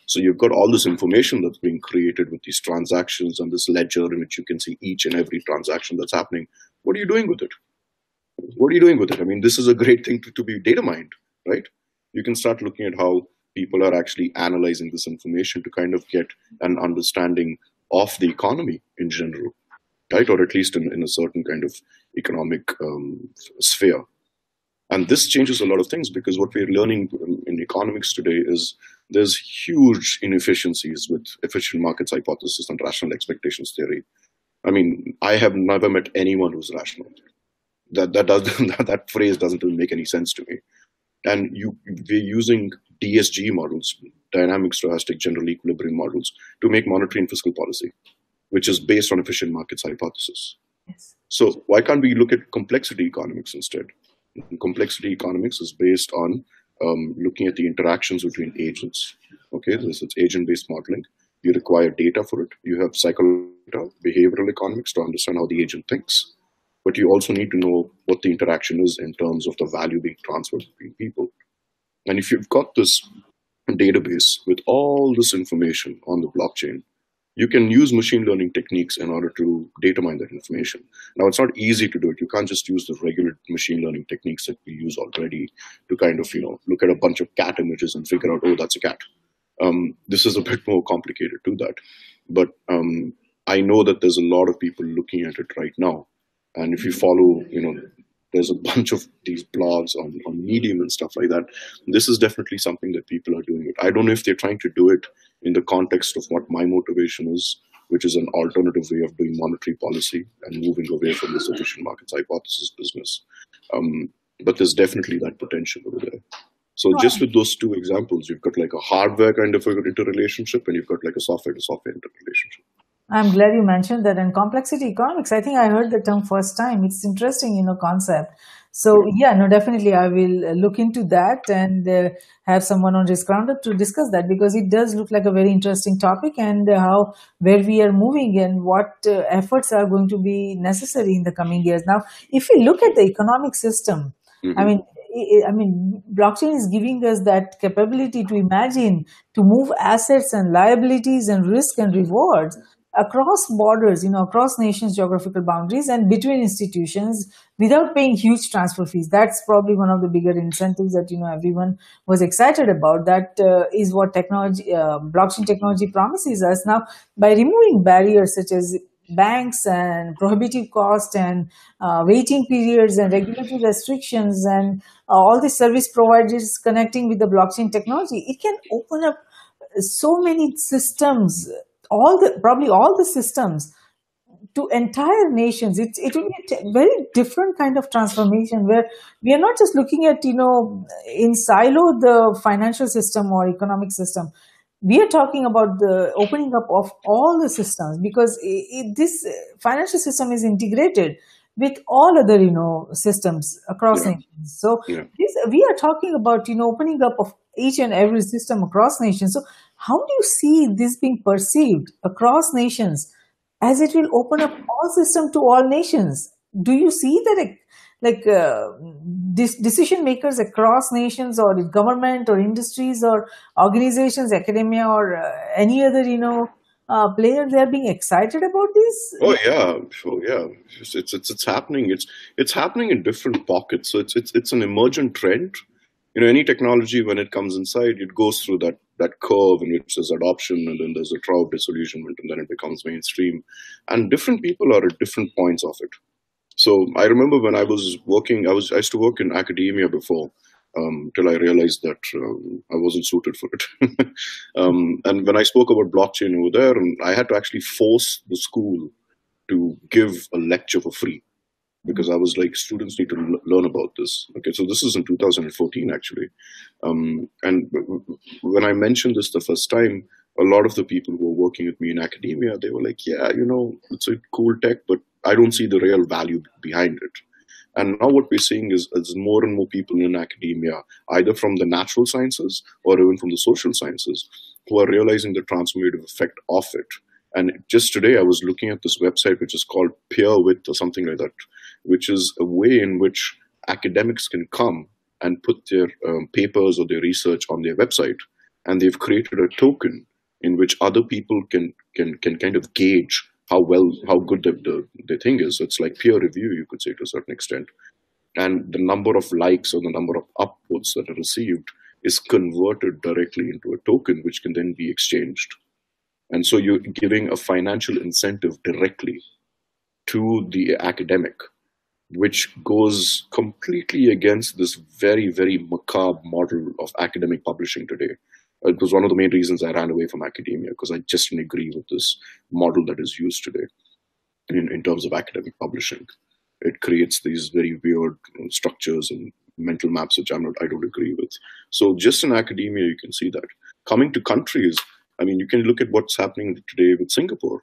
So you've got all this information that's being created with these transactions and this ledger in which you can see each and every transaction that's happening. What are you doing with it? What are you doing with it? I mean, this is a great thing to, to be data mined, right? You can start looking at how people are actually analyzing this information to kind of get an understanding of the economy in general, right? Or at least in, in a certain kind of economic um, sphere. And this changes a lot of things because what we're learning in economics today is there's huge inefficiencies with efficient markets hypothesis and rational expectations theory. I mean, I have never met anyone who's rational. That that does that phrase doesn't even make any sense to me. And you we're using DSG models, dynamic stochastic general equilibrium models, to make monetary and fiscal policy, which is based on efficient markets hypothesis. Yes. So why can't we look at complexity economics instead? complexity economics is based on um, looking at the interactions between agents. Okay, this is agent-based modeling. You require data for it. You have psychological, behavioral economics to understand how the agent thinks. But you also need to know what the interaction is in terms of the value being transferred between people. And if you've got this database with all this information on the blockchain, you can use machine learning techniques in order to data mine that information. Now, it's not easy to do it. You can't just use the regular machine learning techniques that we use already to kind of, you know, look at a bunch of cat images and figure out, oh, that's a cat. Um, this is a bit more complicated to that. But um, I know that there's a lot of people looking at it right now. And if you follow, you know, there's a bunch of these blogs on, on Medium and stuff like that. This is definitely something that people are doing it. I don't know if they're trying to do it in the context of what my motivation is, which is an alternative way of doing monetary policy and moving away from this efficient markets hypothesis business. Um, but there's definitely that potential over there. So just with those two examples, you've got like a hardware kind of interrelationship and you've got like a software to software interrelationship. I'm glad you mentioned that. And complexity economics, I think I heard the term first time. It's interesting, you know, concept. So yeah, no, definitely I will look into that and uh, have someone on Risk Roundup to discuss that because it does look like a very interesting topic and uh, how where we are moving and what uh, efforts are going to be necessary in the coming years. Now, if we look at the economic system, mm-hmm. I mean, I mean, blockchain is giving us that capability to imagine, to move assets and liabilities and risk and rewards across borders, you know, across nations' geographical boundaries and between institutions without paying huge transfer fees. That's probably one of the bigger incentives that, you know, everyone was excited about. That uh, is what technology, uh, blockchain technology promises us. Now, by removing barriers such as banks and prohibitive cost and uh, waiting periods and regulatory restrictions and uh, all the service providers connecting with the blockchain technology, it can open up so many systems all the probably all the systems to entire nations it, it will be a very different kind of transformation where we are not just looking at you know in silo the financial system or economic system we are talking about the opening up of all the systems because it, it, this financial system is integrated with all other you know systems across yeah. nations so yeah. this, we are talking about you know opening up of each and every system across nations so how do you see this being perceived across nations as it will open up all system to all nations? Do you see that like uh, decision makers across nations or government or industries or organizations, academia or uh, any other, you know, uh, player they're being excited about this? Oh yeah. Sure yeah. It's it's it's happening. It's it's happening in different pockets. So it's it's it's an emergent trend you know any technology when it comes inside it goes through that that curve in which there's adoption and then there's a trial disillusionment and then it becomes mainstream. And different people are at different points of it. So i remember when i was working i was i used to work in academia before um, till I realized that um, I wasn't suited for it. um, and when I spoke about blockchain over there, and I had to actually force the school to give a lecture for free because I was like, students need to learn about this. Okay, so this is in 2014 actually. Um, and when I mentioned this the first time, a lot of the people who were working with me in academia, they were like, yeah, you know, it's a cool tech, but I don't see the real value behind it. And now what we're seeing is, is more and more people in academia, either from the natural sciences or even from the social sciences, who are realizing the transformative effect of it. And just today, I was looking at this website, which is called Peerwith or something like that, which is a way in which academics can come and put their um, papers or their research on their website. And they've created a token in which other people can can can kind of gauge how well how good the, the, the thing is. So it's like peer review, you could say to a certain extent. And the number of likes or the number of upvotes that are received is converted directly into a token which can then be exchanged. And so you're giving a financial incentive directly to the academic, which goes completely against this very, very macabre model of academic publishing today. It was one of the main reasons I ran away from academia because I just didn't agree with this model that is used today in, in terms of academic publishing. It creates these very weird structures and mental maps which I'm not, I don't agree with. So just in academia, you can see that. Coming to countries, I mean, you can look at what's happening today with Singapore.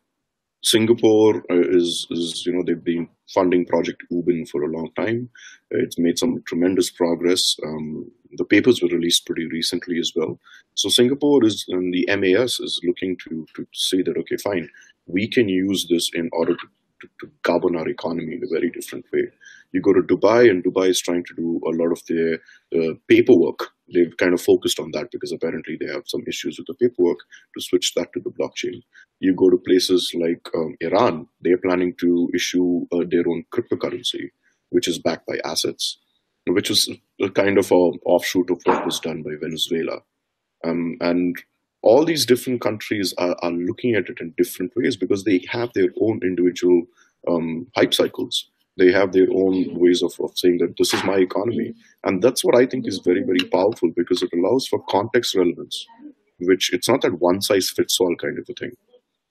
Singapore uh, is, is, you know, they've been funding Project Ubin for a long time. It's made some tremendous progress. Um, the papers were released pretty recently as well. So Singapore is, and the MAS is looking to, to say that, okay, fine, we can use this in order to, to, to govern our economy in a very different way. You go to Dubai, and Dubai is trying to do a lot of their uh, paperwork. They've kind of focused on that because apparently they have some issues with the paperwork to switch that to the blockchain. You go to places like um, Iran, they're planning to issue uh, their own cryptocurrency, which is backed by assets, which is a kind of a offshoot of what was done by Venezuela. Um, and all these different countries are, are, looking at it in different ways because they have their own individual um, hype cycles they have their own ways of, of saying that this is my economy. And that's what i think is very very powerful because it allows for context relevance which it's not that one size fits all kind of a thing.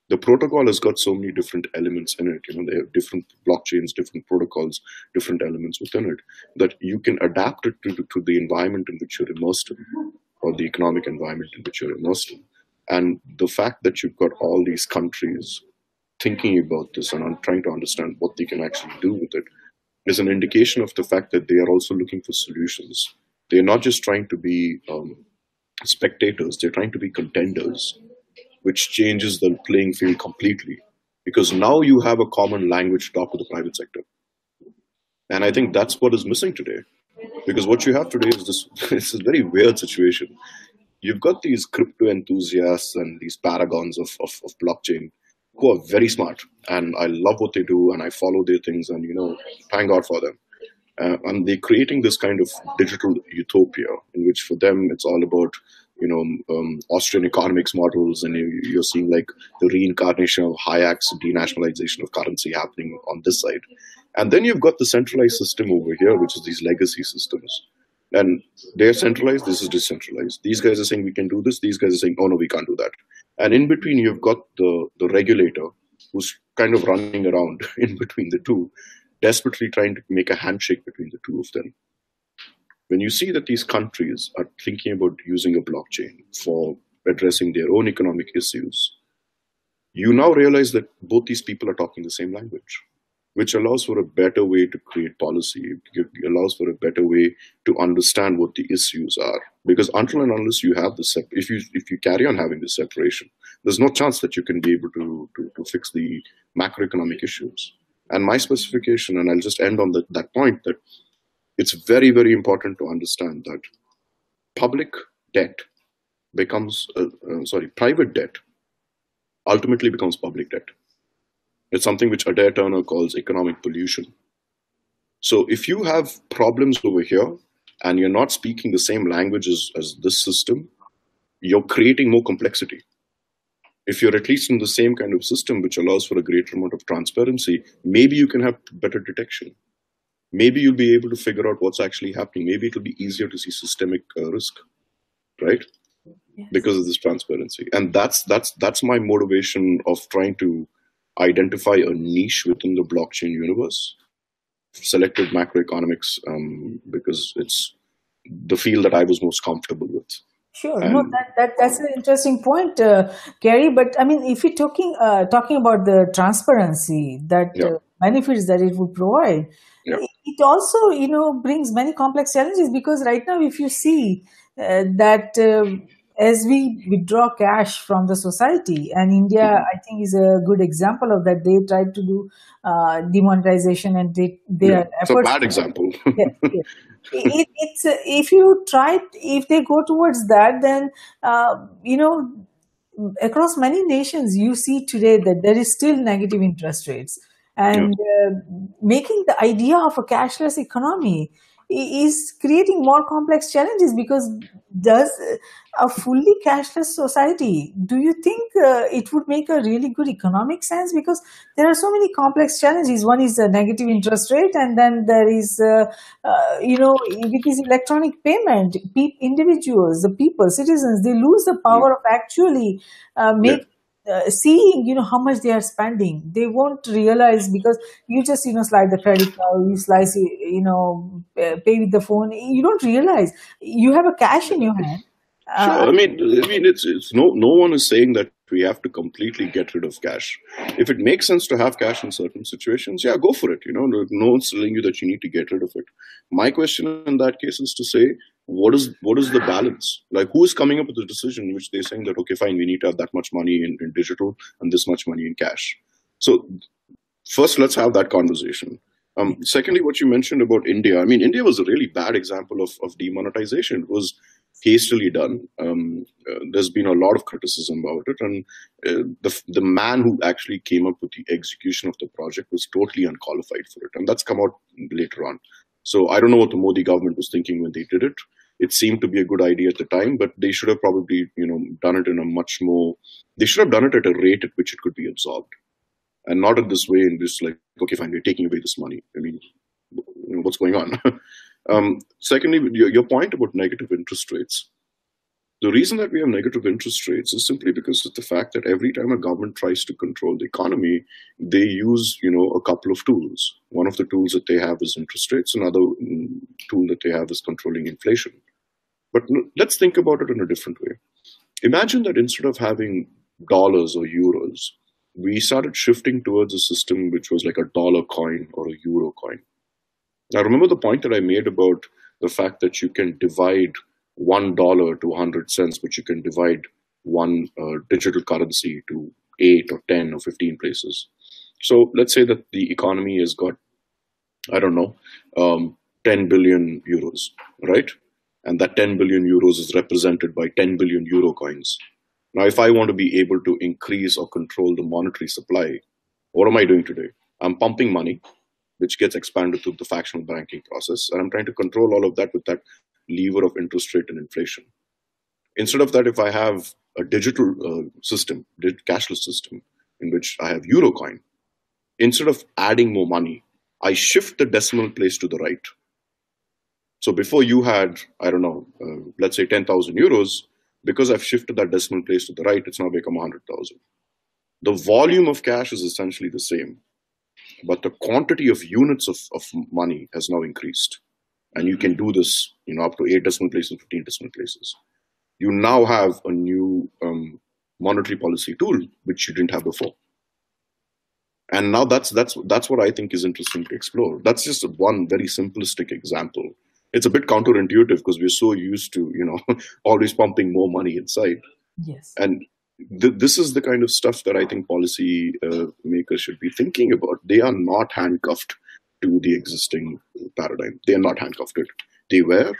The protocol has got so many different elements in it you know they have different blockchains different protocols different elements within it that you can adapt it to, to the environment in which you're immersed in or the economic environment in which you're immersed in. And the fact that you've got all these countries thinking about this and trying to understand what they can actually do with it is an indication of the fact that they are also looking for solutions. They're not just trying to be um, spectators, they're trying to be contenders, which changes the playing field completely. Because now you have a common language to talk to the private sector. And I think that's what is missing today. Because what you have today is this, this is very weird situation. You've got these crypto enthusiasts and these paragons of, of, of blockchain who are very smart and I love what they do and I follow their things and you know thank God for them. Uh, and they're creating this kind of digital utopia in which for them it's all about you know um, Austrian economics models and you, are seeing like the reincarnation of Hayek's denationalization of currency happening on this side. And then you've got the centralized system over here, which is these legacy systems. And they're centralized, this is decentralized. These guys are saying we can do this, these guys are saying, oh no, we can't do that. And in between, you've got the, the regulator who's kind of running around in between the two, desperately trying to make a handshake between the two of them. When you see that these countries are thinking about using a blockchain for addressing their own economic issues, you now realize that both these people are talking the same language which allows for a better way to create policy. It allows for a better way to understand what the issues are. Because until and unless you have the sep- if you if you carry on having this separation, there's no chance that you can be able to to, to fix the macroeconomic issues. And my specification, and I'll just end on the, that point that it's very very important to understand that public debt becomes uh, uh, sorry private debt ultimately becomes public debt it's something which Adair Turner calls economic pollution. So if you have problems over here and you're not speaking the same language as, as this system, you're creating more complexity. If you're at least in the same kind of system which allows for a greater amount of transparency, maybe you can have better detection. Maybe you'll be able to figure out what's actually happening. Maybe it'll be easier to see systemic uh, risk, right? Yes. Because of this transparency. And that's that's that's my motivation of trying to identify a niche within the blockchain universe. Selected macroeconomics um, because it's the field that I was most comfortable with. Sure, and no, that, that that's an interesting point, uh, Gary. But I mean, if you're talking uh, talking about the transparency that yeah. uh, benefits that it would provide, yeah. it also you know brings many complex challenges because right now, if you see uh, that um, as we withdraw cash from the society and india i think is a good example of that. They tried to do uh, demonetization and they their yeah, it's a bad example. Yeah, yeah. It, it's uh, if you try if they go towards that then uh, you know across many nations you see today that there is still negative interest rates. And uh, making the idea of a cashless economy is creating more complex challenges because does a fully cashless society do you think uh, it would make a really good economic sense? Because there are so many complex challenges. One is a negative interest rate and then there is uh, uh, you know with this electronic payment pe- individuals the people citizens they lose the power of actually uh, make Yeah. Uh, seeing you know how much they are spending they won't realize because you just you know slide the credit card you slice you know uh, pay with the phone you don't realize you have a cash in your hand Sure. uh, I mean, I mean, it's it's no no one is saying that we have to completely get rid of cash. If it makes sense to have cash in certain situations, yeah, go for it. You know, no no one's telling you that you need to get rid of it. My question in that case is to say, what is what is the balance? Like, who is coming up with the decision which they're saying that okay, fine, we need to have that much money in, in digital and this much money in cash. So first, let's have that conversation. Um, secondly, what you mentioned about India, I mean, India was a really bad example of, of demonetization. It was hastily done. Um, uh, there's been a lot of criticism about it, and uh, the the man who actually came up with the execution of the project was totally unqualified for it, and that's come out later on. So I don't know what the Modi government was thinking when they did it. It seemed to be a good idea at the time, but they should have probably, you know, done it in a much more. They should have done it at a rate at which it could be absorbed, and not in this way. In this, like, okay, fine, we're taking away this money. I mean, what's going on? um, secondly, your, your point about negative interest rates. The reason that we have negative interest rates is simply because of the fact that every time a government tries to control the economy, they use, you know, a couple of tools. One of the tools that they have is interest rates. Another mm, tool that they have is controlling inflation. But let's think about it in a different way. Imagine that instead of having dollars or euros, we started shifting towards a system which was like a dollar coin or a euro coin. Now, remember the point that I made about the fact that you can divide one dollar to 100 cents, but you can divide one uh, digital currency to eight or 10 or 15 places. So let's say that the economy has got, I don't know, um, 10 billion euros, right? And that 10 billion euros is represented by 10 billion euro coins. Now, if I want to be able to increase or control the monetary supply, what am I doing today? I'm pumping money, which gets expanded through the fractional banking process, and I'm trying to control all of that with that lever of interest rate and inflation. Instead of that, if I have a digital uh, system, cashless system, in which I have Eurocoin, instead of adding more money, I shift the decimal place to the right. So before you had, I don't know, uh, let's say 10,000 euros, because I've shifted that decimal place to the right, it's now become 100,000. The volume of cash is essentially the same, but the quantity of units of, of money has now increased. And you can do this, you know, up to eight decimal places, 15 decimal places. You now have a new um, monetary policy tool, which you didn't have before. And now that's that's that's what I think is interesting to explore. That's just one very simplistic example. It's a bit counterintuitive because we're so used to, you know, always pumping more money inside. yes And th- this is the kind of stuff that I think policy uh, makers should be thinking about. They are not handcuffed to the existing paradigm. They are not handcuffed to it. They were.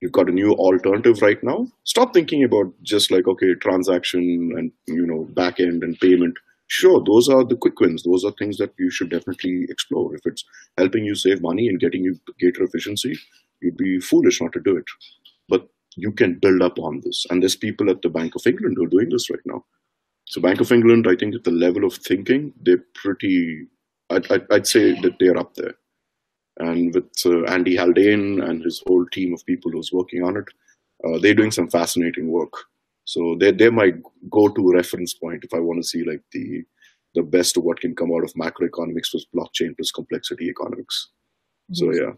You've got a new alternative right now. Stop thinking about just like okay, transaction and you know back end and payment. Sure, those are the quick wins. Those are things that you should definitely explore. If it's helping you save money and getting you greater efficiency, you'd be foolish not to do it. But you can build up on this. And there's people at the Bank of England who are doing this right now. So Bank of England, I think at the level of thinking, they're pretty, I'd, I'd, I'd say that they're up there. And with uh, Andy Haldane and his whole team of people who's working on it, uh, they're doing some fascinating work. So they they're my go-to reference point if I want to see like the the best of what can come out of macroeconomics plus blockchain plus complexity economics. So yeah.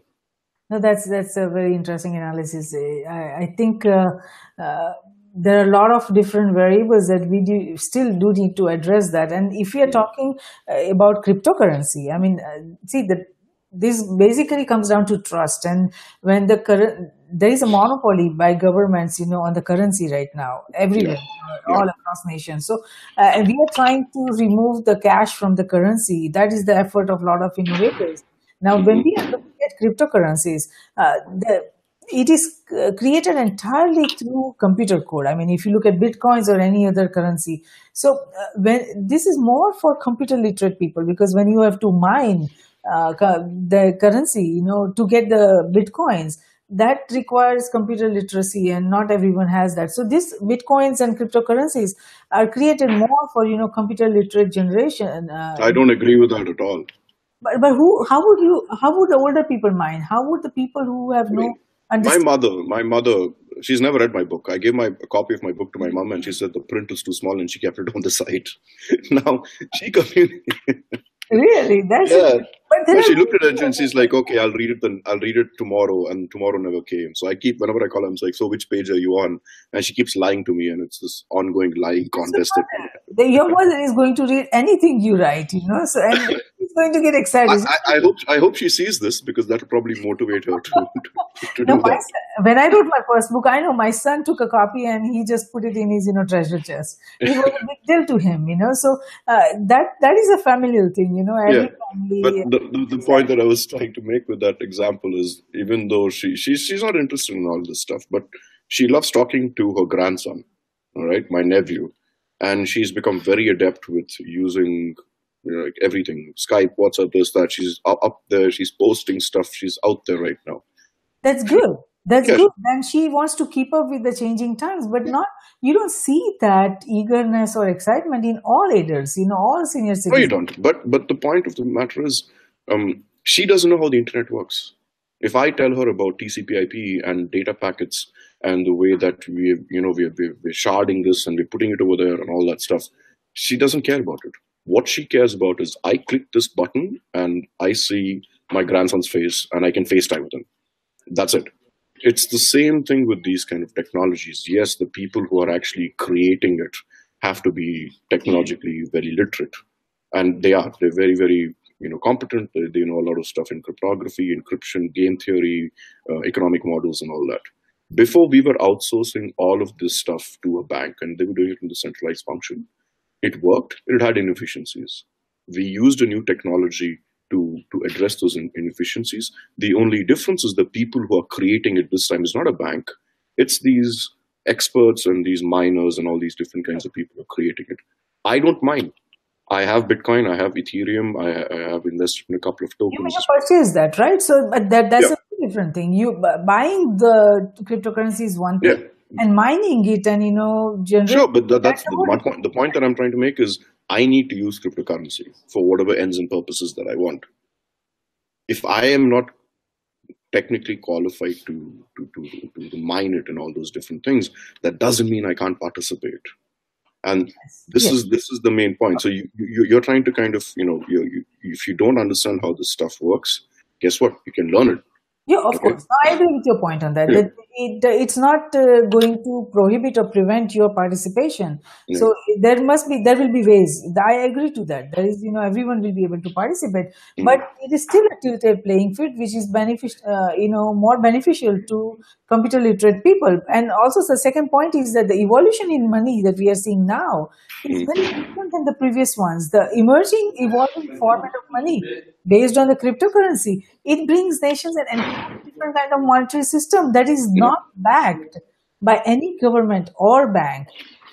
No, that's that's a very interesting analysis. I, I think uh, uh, there are a lot of different variables that we do, still do need to address that. And if we are talking uh, about cryptocurrency, I mean, uh, see that this basically comes down to trust. And when the current there is a monopoly by governments, you know, on the currency right now, everywhere, uh, Yeah. all across nations. So, uh, and we are trying to remove the cash from the currency. That is the effort of a lot of innovators. Now, when we are looking at cryptocurrencies, uh, the, it is uh, created entirely through computer code. I mean, if you look at bitcoins or any other currency, so uh, when this is more for computer literate people because when you have to mine uh, the currency, you know, to get the bitcoins, that requires computer literacy, and not everyone has that. So these bitcoins and cryptocurrencies are created more for you know computer literate generation. Uh, I don't agree with that at all. But but who? How would you? How would the older people mind? How would the people who have no my mother, my mother, she's never read my book. I gave my a copy of my book to my mom, and she said the print is too small, and she kept it on the side. now she communicates. Really? That's yeah. But she looked at it and she's like, "Okay, I'll read it. Then I'll read it tomorrow." And tomorrow never came. So I keep whenever I call her, I'm like, "So which page are you on?" And she keeps lying to me, and it's this ongoing lying contest. The young mother is going to read anything you write, you know. So and he's going to get excited. I, I, hope I hope she sees this because that will probably motivate her to, to, to no, do that. Son, when I wrote my first book, I know my son took a copy and he just put it in his you know treasure chest. It was a big deal to him, you know. So uh, that that is a familial thing, you know. Every yeah. family. But the, the, the point that I was trying to make with that example is, even though she she's she's not interested in all this stuff, but she loves talking to her grandson. All right, my nephew and she's become very adept with using you know, like everything skype whatsapp this that. She's up there she's posting stuff she's out there right now. That's good. That's yes. good. And she wants to keep up with the changing times but not you don't see that eagerness or excitement in all adults in all senior citizens no you don't. But but the point of the matter is um, she doesn't know how the internet works if i tell her about tcp ip and data packets and the way that we, you know, we're, we're sharding this and we're putting it over there and all that stuff. She doesn't care about it. What she cares about is I click this button and I see my grandson's face and I can FaceTime with him. That's it. It's the same thing with these kind of technologies. Yes, the people who are actually creating it have to be technologically very literate. And they are. They're very, very you know, competent. They, know a lot of stuff in cryptography, encryption, game theory, uh, economic models, and all that before we were outsourcing all of this stuff to a bank and they were doing it in the centralized function, it worked. It had inefficiencies. We used a new technology to, to address those inefficiencies. The only difference is the people who are creating it this time is not a bank. It's these experts and these miners and all these different kinds of people who are creating it. I don't mind. I have Bitcoin, I have Ethereum, I, I have invested in a couple of tokens. You purchase that, right? So but that that's yeah different thing. You buying the cryptocurrency is one thing, yeah. and mining it and you know generate. Sure, but that, that's the, my point. The point that I'm trying to make is I need to use cryptocurrency for whatever ends and purposes that I want. If I am not technically qualified to, to, to, to, mine it and all those different things, that doesn't mean I can't participate. And this yes. is this is the main point. So you, you are trying to kind of you know you, you, if you don't understand how this stuff works, guess what? You can learn it yeah, of okay. course. I agree with your point on that. Yeah. It, it, it's not uh, going to prohibit or prevent your participation. Yeah. So there must be, there will be ways. I agree to that. There is, you know, everyone will be able to participate, mm. but it is still a tilted playing field, which is beneficial, uh, you know, more beneficial to computer literate people. And also the second point is that the evolution in money that we are seeing now is mm. very different than the previous ones. The emerging, evolving format of money based on the cryptocurrency, it brings nations an entirely different kind of monetary system that is not backed by any government or bank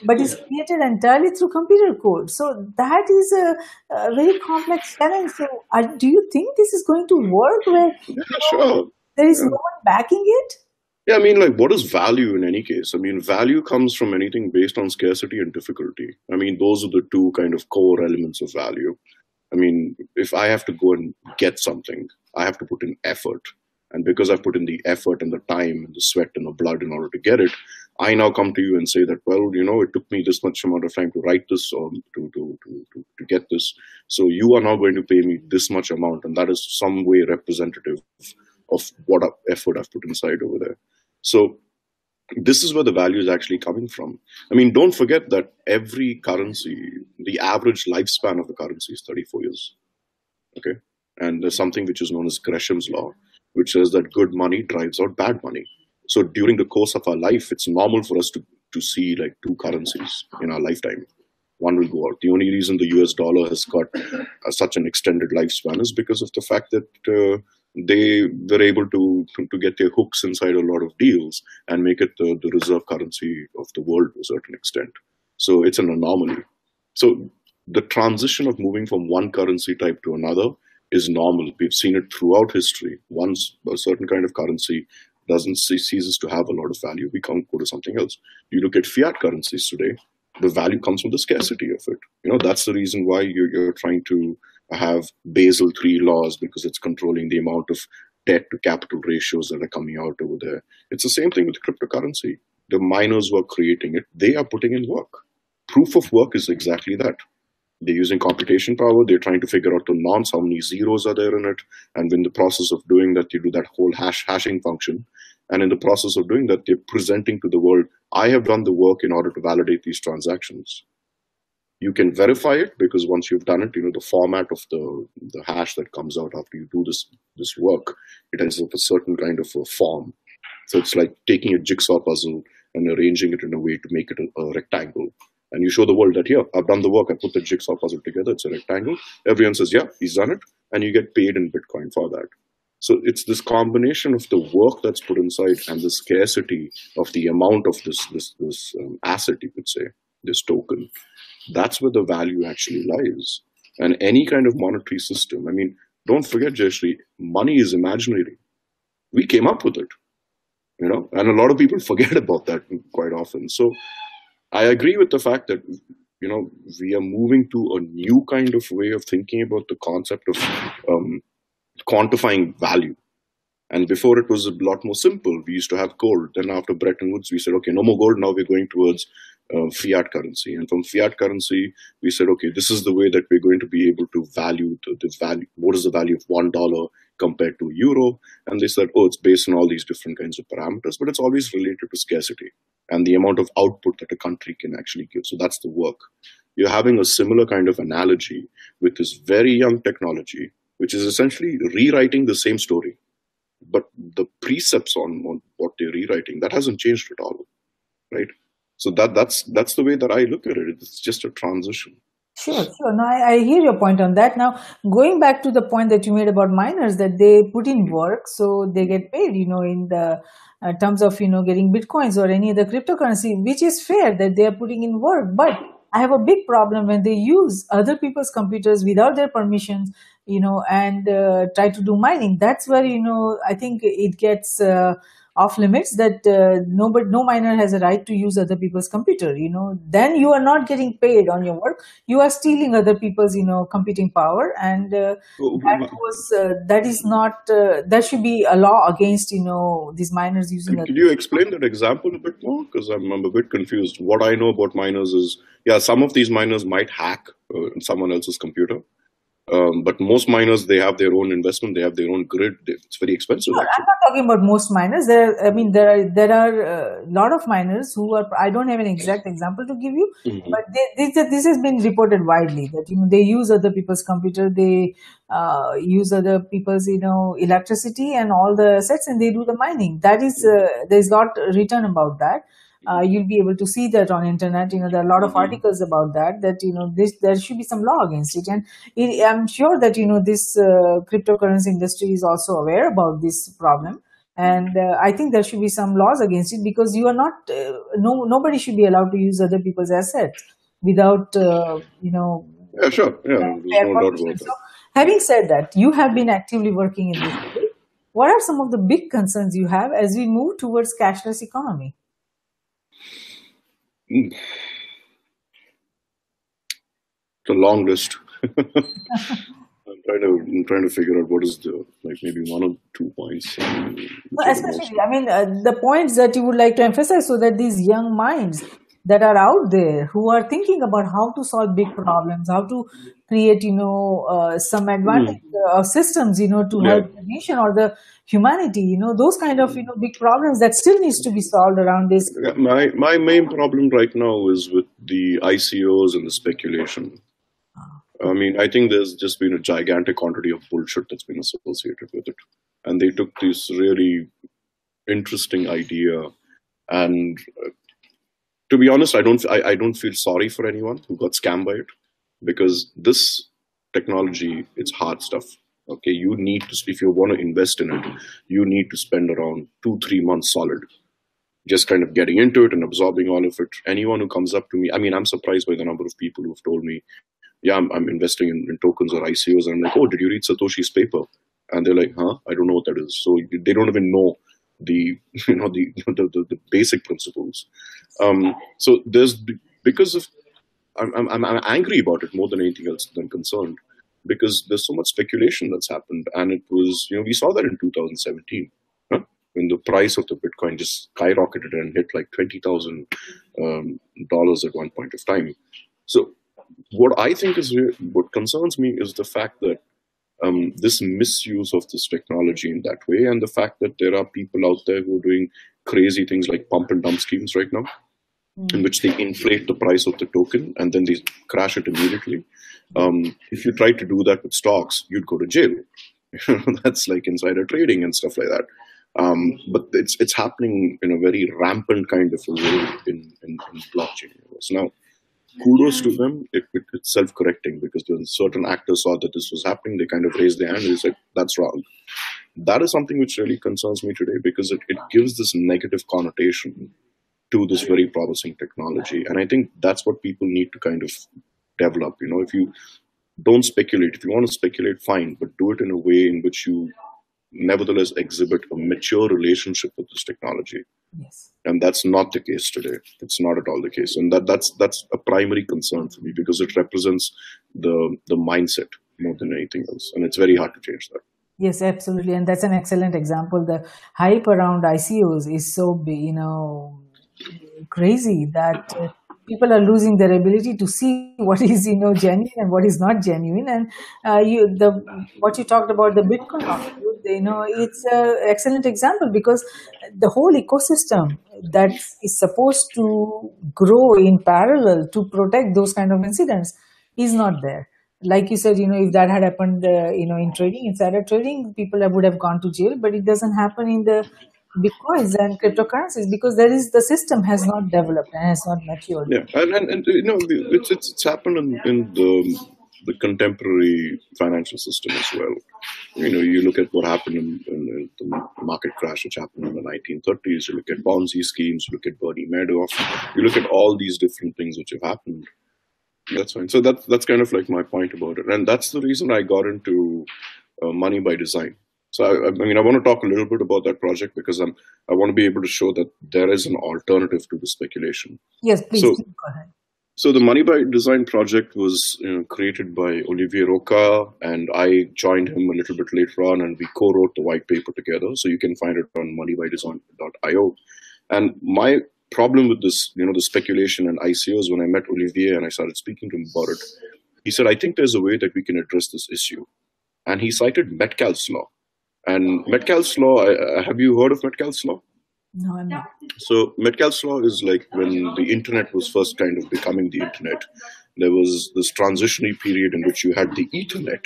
but is created entirely through computer code. So that is a, a very complex challenge. So uh, do you think this is going to work where yeah, sure. there is yeah. no one backing it? Yeah, I mean, like, what is value in any case? I mean, value comes from anything based on scarcity and difficulty. I mean, those are the two kind of core elements of value. I mean, if I have to go and get something, I have to put in effort. And because I've put in the effort and the time and the sweat and the blood in order to get it, I now come to you and say that, well, you know, it took me this much amount of time to write this or to, to, to, to, to get this. So you are now going to pay me this much amount. And that is some way representative of what effort I've put inside over there. So this is where the value is actually coming from. I mean, don't forget that every currency, the average lifespan of the currency is 34 years. Okay. And there's something which is known as Gresham's law, which says that good money drives out bad money. So during the course of our life, it's normal for us to, to see like two currencies in our lifetime. One will go out. The only reason the US dollar has got uh, such an extended lifespan is because of the fact that uh, they were able to, to, get their hooks inside a lot of deals and make it the, the reserve currency of the world to a certain extent. So it's an anomaly. So the transition of moving from one currency type to another is normal. We've seen it throughout history. Once a certain kind of currency doesn't ceases to have a lot of value, we can't go to something else. You look at fiat currencies today, the value comes from the scarcity of it. You know, that's the reason why you're, you're trying to have Basel III laws because it's controlling the amount of debt to capital ratios that are coming out over there. It's the same thing with cryptocurrency. The miners who are creating it, they are putting in work. Proof of work is exactly that. They're using computation power. They're trying to figure out to nonce how many zeros are there in it. And in the process of doing that, you do that whole hash hashing function. And in the process of doing that, they're presenting to the world, I have done the work in order to validate these transactions. You can verify it because once you've done it, you know, the format of the, the hash that comes out after you do this, this work, it ends up a certain kind of a form. So it's like taking a jigsaw puzzle and arranging it in a way to make it a, a rectangle and you show the world that here I've done the work, I put the jigsaw puzzle together, it's a rectangle. Everyone says, yeah, he's done it, and you get paid in Bitcoin for that. So it's this combination of the work that's put inside and the scarcity of the amount of this this this um, asset, you could say, this token. That's where the value actually lies. And any kind of monetary system, I mean, don't forget, Jayashree, money is imaginary. We came up with it, you know, and a lot of people forget about that quite often. So I agree with the fact that you know we are moving to a new kind of way of thinking about the concept of um, quantifying value. And before it was a lot more simple. We used to have gold. Then after Bretton Woods, we said, okay, no more gold. Now we're going towards uh, fiat currency. And from fiat currency, we said, okay, this is the way that we're going to be able to value the, the value. What is the value of one dollar compared to euro? And they said, oh, it's based on all these different kinds of parameters, but it's always related to scarcity and the amount of output that a country can actually give. So that's the work. You're having a similar kind of analogy with this very young technology, which is essentially rewriting the same story. But the precepts on, on what they're rewriting, that hasn't changed at all. Right? So that that's that's the way that I look at it. It's just a transition. Sure, sure. No, I, I, hear your point on that. Now, going back to the point that you made about miners, that they put in work, so they get paid, you know, in the uh, terms of, you know, getting bitcoins or any other cryptocurrency, which is fair that they are putting in work. But I have a big problem when they use other people's computers without their permissions, you know, and uh, try to do mining. That's where, you know, I think it gets. Uh, off limits that uh, nobody, no miner has a right to use other people's computer you know. Then you are not getting paid on your work. You are stealing other people's you know computing power and uh, that was uh, that is not uh, there should be a law against you know these miners using could, could you explain that example a bit more? Because I'm, I'm, a bit confused. What i know about miners is yeah some of these miners might hack uh, someone else's computer um, but most miners, they have their own investment, they have their own grid. It's very expensive. No, I'm not talking about most miners. There, I mean, there are there are a uh, lot of miners who are. I don't have an exact example to give you, mm-hmm. but they, this this has been reported widely that you know they use other people's computer, they uh, use other people's you know electricity and all the assets, and they do the mining. That is, uh, there is lot written about that uh, you'll be able to see that on internet. You know there are a lot of mm-hmm. articles about that that you know this there should be some law against it. And it, i'm sure that you know this uh, cryptocurrency industry is also aware about this problem. And uh, i think there should be some laws against it because you are not uh, no nobody should be allowed to use other people's assets without uh, you know yeah sure. Yeah no so, having said that you have been actively working in this field. What are some of the big concerns you have as we move towards cashless economy it's a long list. I'm trying to I'm trying to figure out what is the like maybe one or two points. Well, especially, I mean, uh, the points that you would like to emphasize so that these young minds that are out there who are thinking about how to solve big problems, how to create, you know, uh, some advantage mm. of systems, you know, to yeah. help the nation or the humanity, you know, those kind of, you know, big problems that still needs to be solved around this. My, my main problem right now is with the ICOs and the speculation. Ah. I mean, I think there's just been a gigantic quantity of bullshit that's been associated with it. And they took this really interesting idea and uh, to be honest, I don't I, I don't feel sorry for anyone who got scammed by it because this technology it's hard stuff. Okay, you need to if you want to invest in it, you need to spend around two three months solid, just kind of getting into it and absorbing all of it. Anyone who comes up to me, I mean, I'm surprised by the number of people who've told me, yeah, I'm, I'm investing in, in, tokens or ICOs. And I'm like, oh, did you read Satoshi's paper? And they're like, huh? I don't know what that is. So they don't even know the you know the the, the, the basic principles. Um, so there's because of I'm, I'm I'm angry about it more than anything else than concerned because there's so much speculation that's happened, and it was you know we saw that in 2017 huh? when the price of the Bitcoin just skyrocketed and hit like twenty thousand um, dollars at one point of time. So what I think is what concerns me is the fact that um, this misuse of this technology in that way, and the fact that there are people out there who are doing crazy things like pump and dump schemes right now, in which they inflate the price of the token and then they crash it immediately. Um, if you try to do that with stocks, you'd go to jail. That's like insider trading and stuff like that. Um, but it's it's happening in a very rampant kind of a way in, in, in blockchain. So now, kudos to them. It, it, it's self-correcting because when certain actors saw that this was happening, they kind of raised their hand and said, that's wrong. That is something which really concerns me today because it, it gives this negative connotation to this very promising technology. And I think that's what people need to kind of develop. You know, if you don't speculate, if you want to speculate, fine, but do it in a way in which you nevertheless exhibit a mature relationship with this technology. Yes. And that's not the case today. It's not at all the case. And that, that's that's a primary concern for me because it represents the the mindset more than anything else. And it's very hard to change that. Yes, absolutely. And that's an excellent example. The hype around ICOs is so you know crazy that uh, people are losing their ability to see what is you know genuine and what is not genuine. And uh, you the what you talked about the bitcoin you know it's an excellent example because the whole ecosystem that is supposed to grow in parallel to protect those kind of incidents is not there. Like you said you know if that had happened uh, you know in trading insider trading people would have gone to jail but it doesn't happen in the bitcoins and cryptocurrencies because there is the system has not developed and has not matured. Yeah, and, and, and you know it's, it's, it's happened in, in the the contemporary financial system as well. You know, you look at what happened in, in, in, the market crash which happened in the 1930s. You look at Ponzi schemes. You look at Bernie Madoff. You look at all these different things which have happened. That's fine. So that's that's kind of like my point about it, and that's the reason I got into uh, money by design so I, I, mean, I want to talk a little bit about that project because I'm, I want to be able to show that there is an alternative to the speculation. Yes, please, so, go ahead. So the Money by Design project was you know, created by Olivier Roca, and I joined him a little bit later on, and we co-wrote the white paper together. So you can find it on moneybydesign.io. And my problem with this, you know, the speculation and ICOs, when I met Olivier and I started speaking to him about it, he said, I think there's a way that we can address this issue. And he cited Metcalfe's law. And Metcalfe's law, have you heard of Metcalfe's law? No, I'm not. So Metcalfe's law is like when the internet was first kind of becoming the internet. There was this transitionary period in which you had the Ethernet,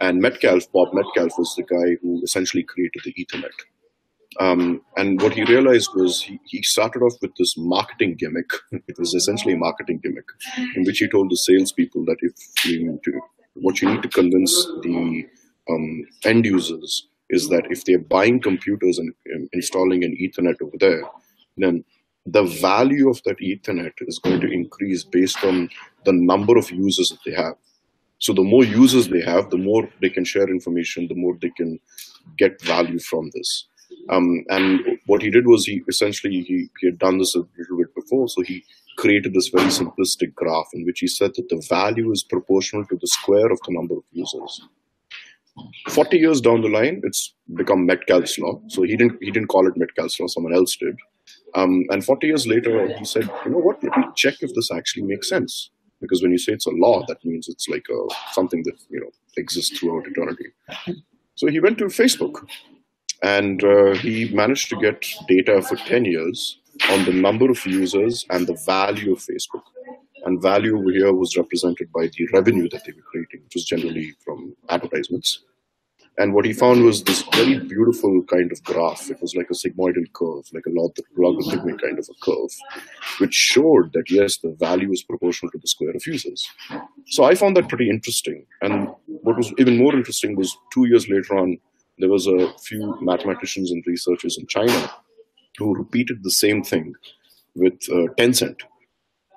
and Metcalfe, Bob Metcalfe, was the guy who essentially created the Ethernet. Um, and what he realized was he, he started off with this marketing gimmick. It was essentially a marketing gimmick in which he told the salespeople that if you need to, what you need to convince the um, end users is that if they're buying computers and, and installing an Ethernet over there, then the value of that Ethernet is going to increase based on the number of users that they have. So the more users they have, the more they can share information, the more they can get value from this. Um, and what he did was he essentially he, he had done this a little bit before, so he created this very simplistic graph in which he said that the value is proportional to the square of the number of users. 40 years down the line, it's become Metcalfe's law. So he didn't he didn't call it Metcalfe's law, someone else did. Um, and 40 years later, he said, you know what, let me check if this actually makes sense. Because when you say it's a law, that means it's like a, something that you know exists throughout eternity. So he went to Facebook, and uh, he managed to get data for 10 years on the number of users and the value of Facebook and value over here was represented by the revenue that they were creating, which was generally from advertisements. And what he found was this very beautiful kind of graph. It was like a sigmoidal curve, like a logarithmic kind of a curve, which showed that yes, the value is proportional to the square of users. So I found that pretty interesting. And what was even more interesting was two years later on, there was a few mathematicians and researchers in China who repeated the same thing with uh, Tencent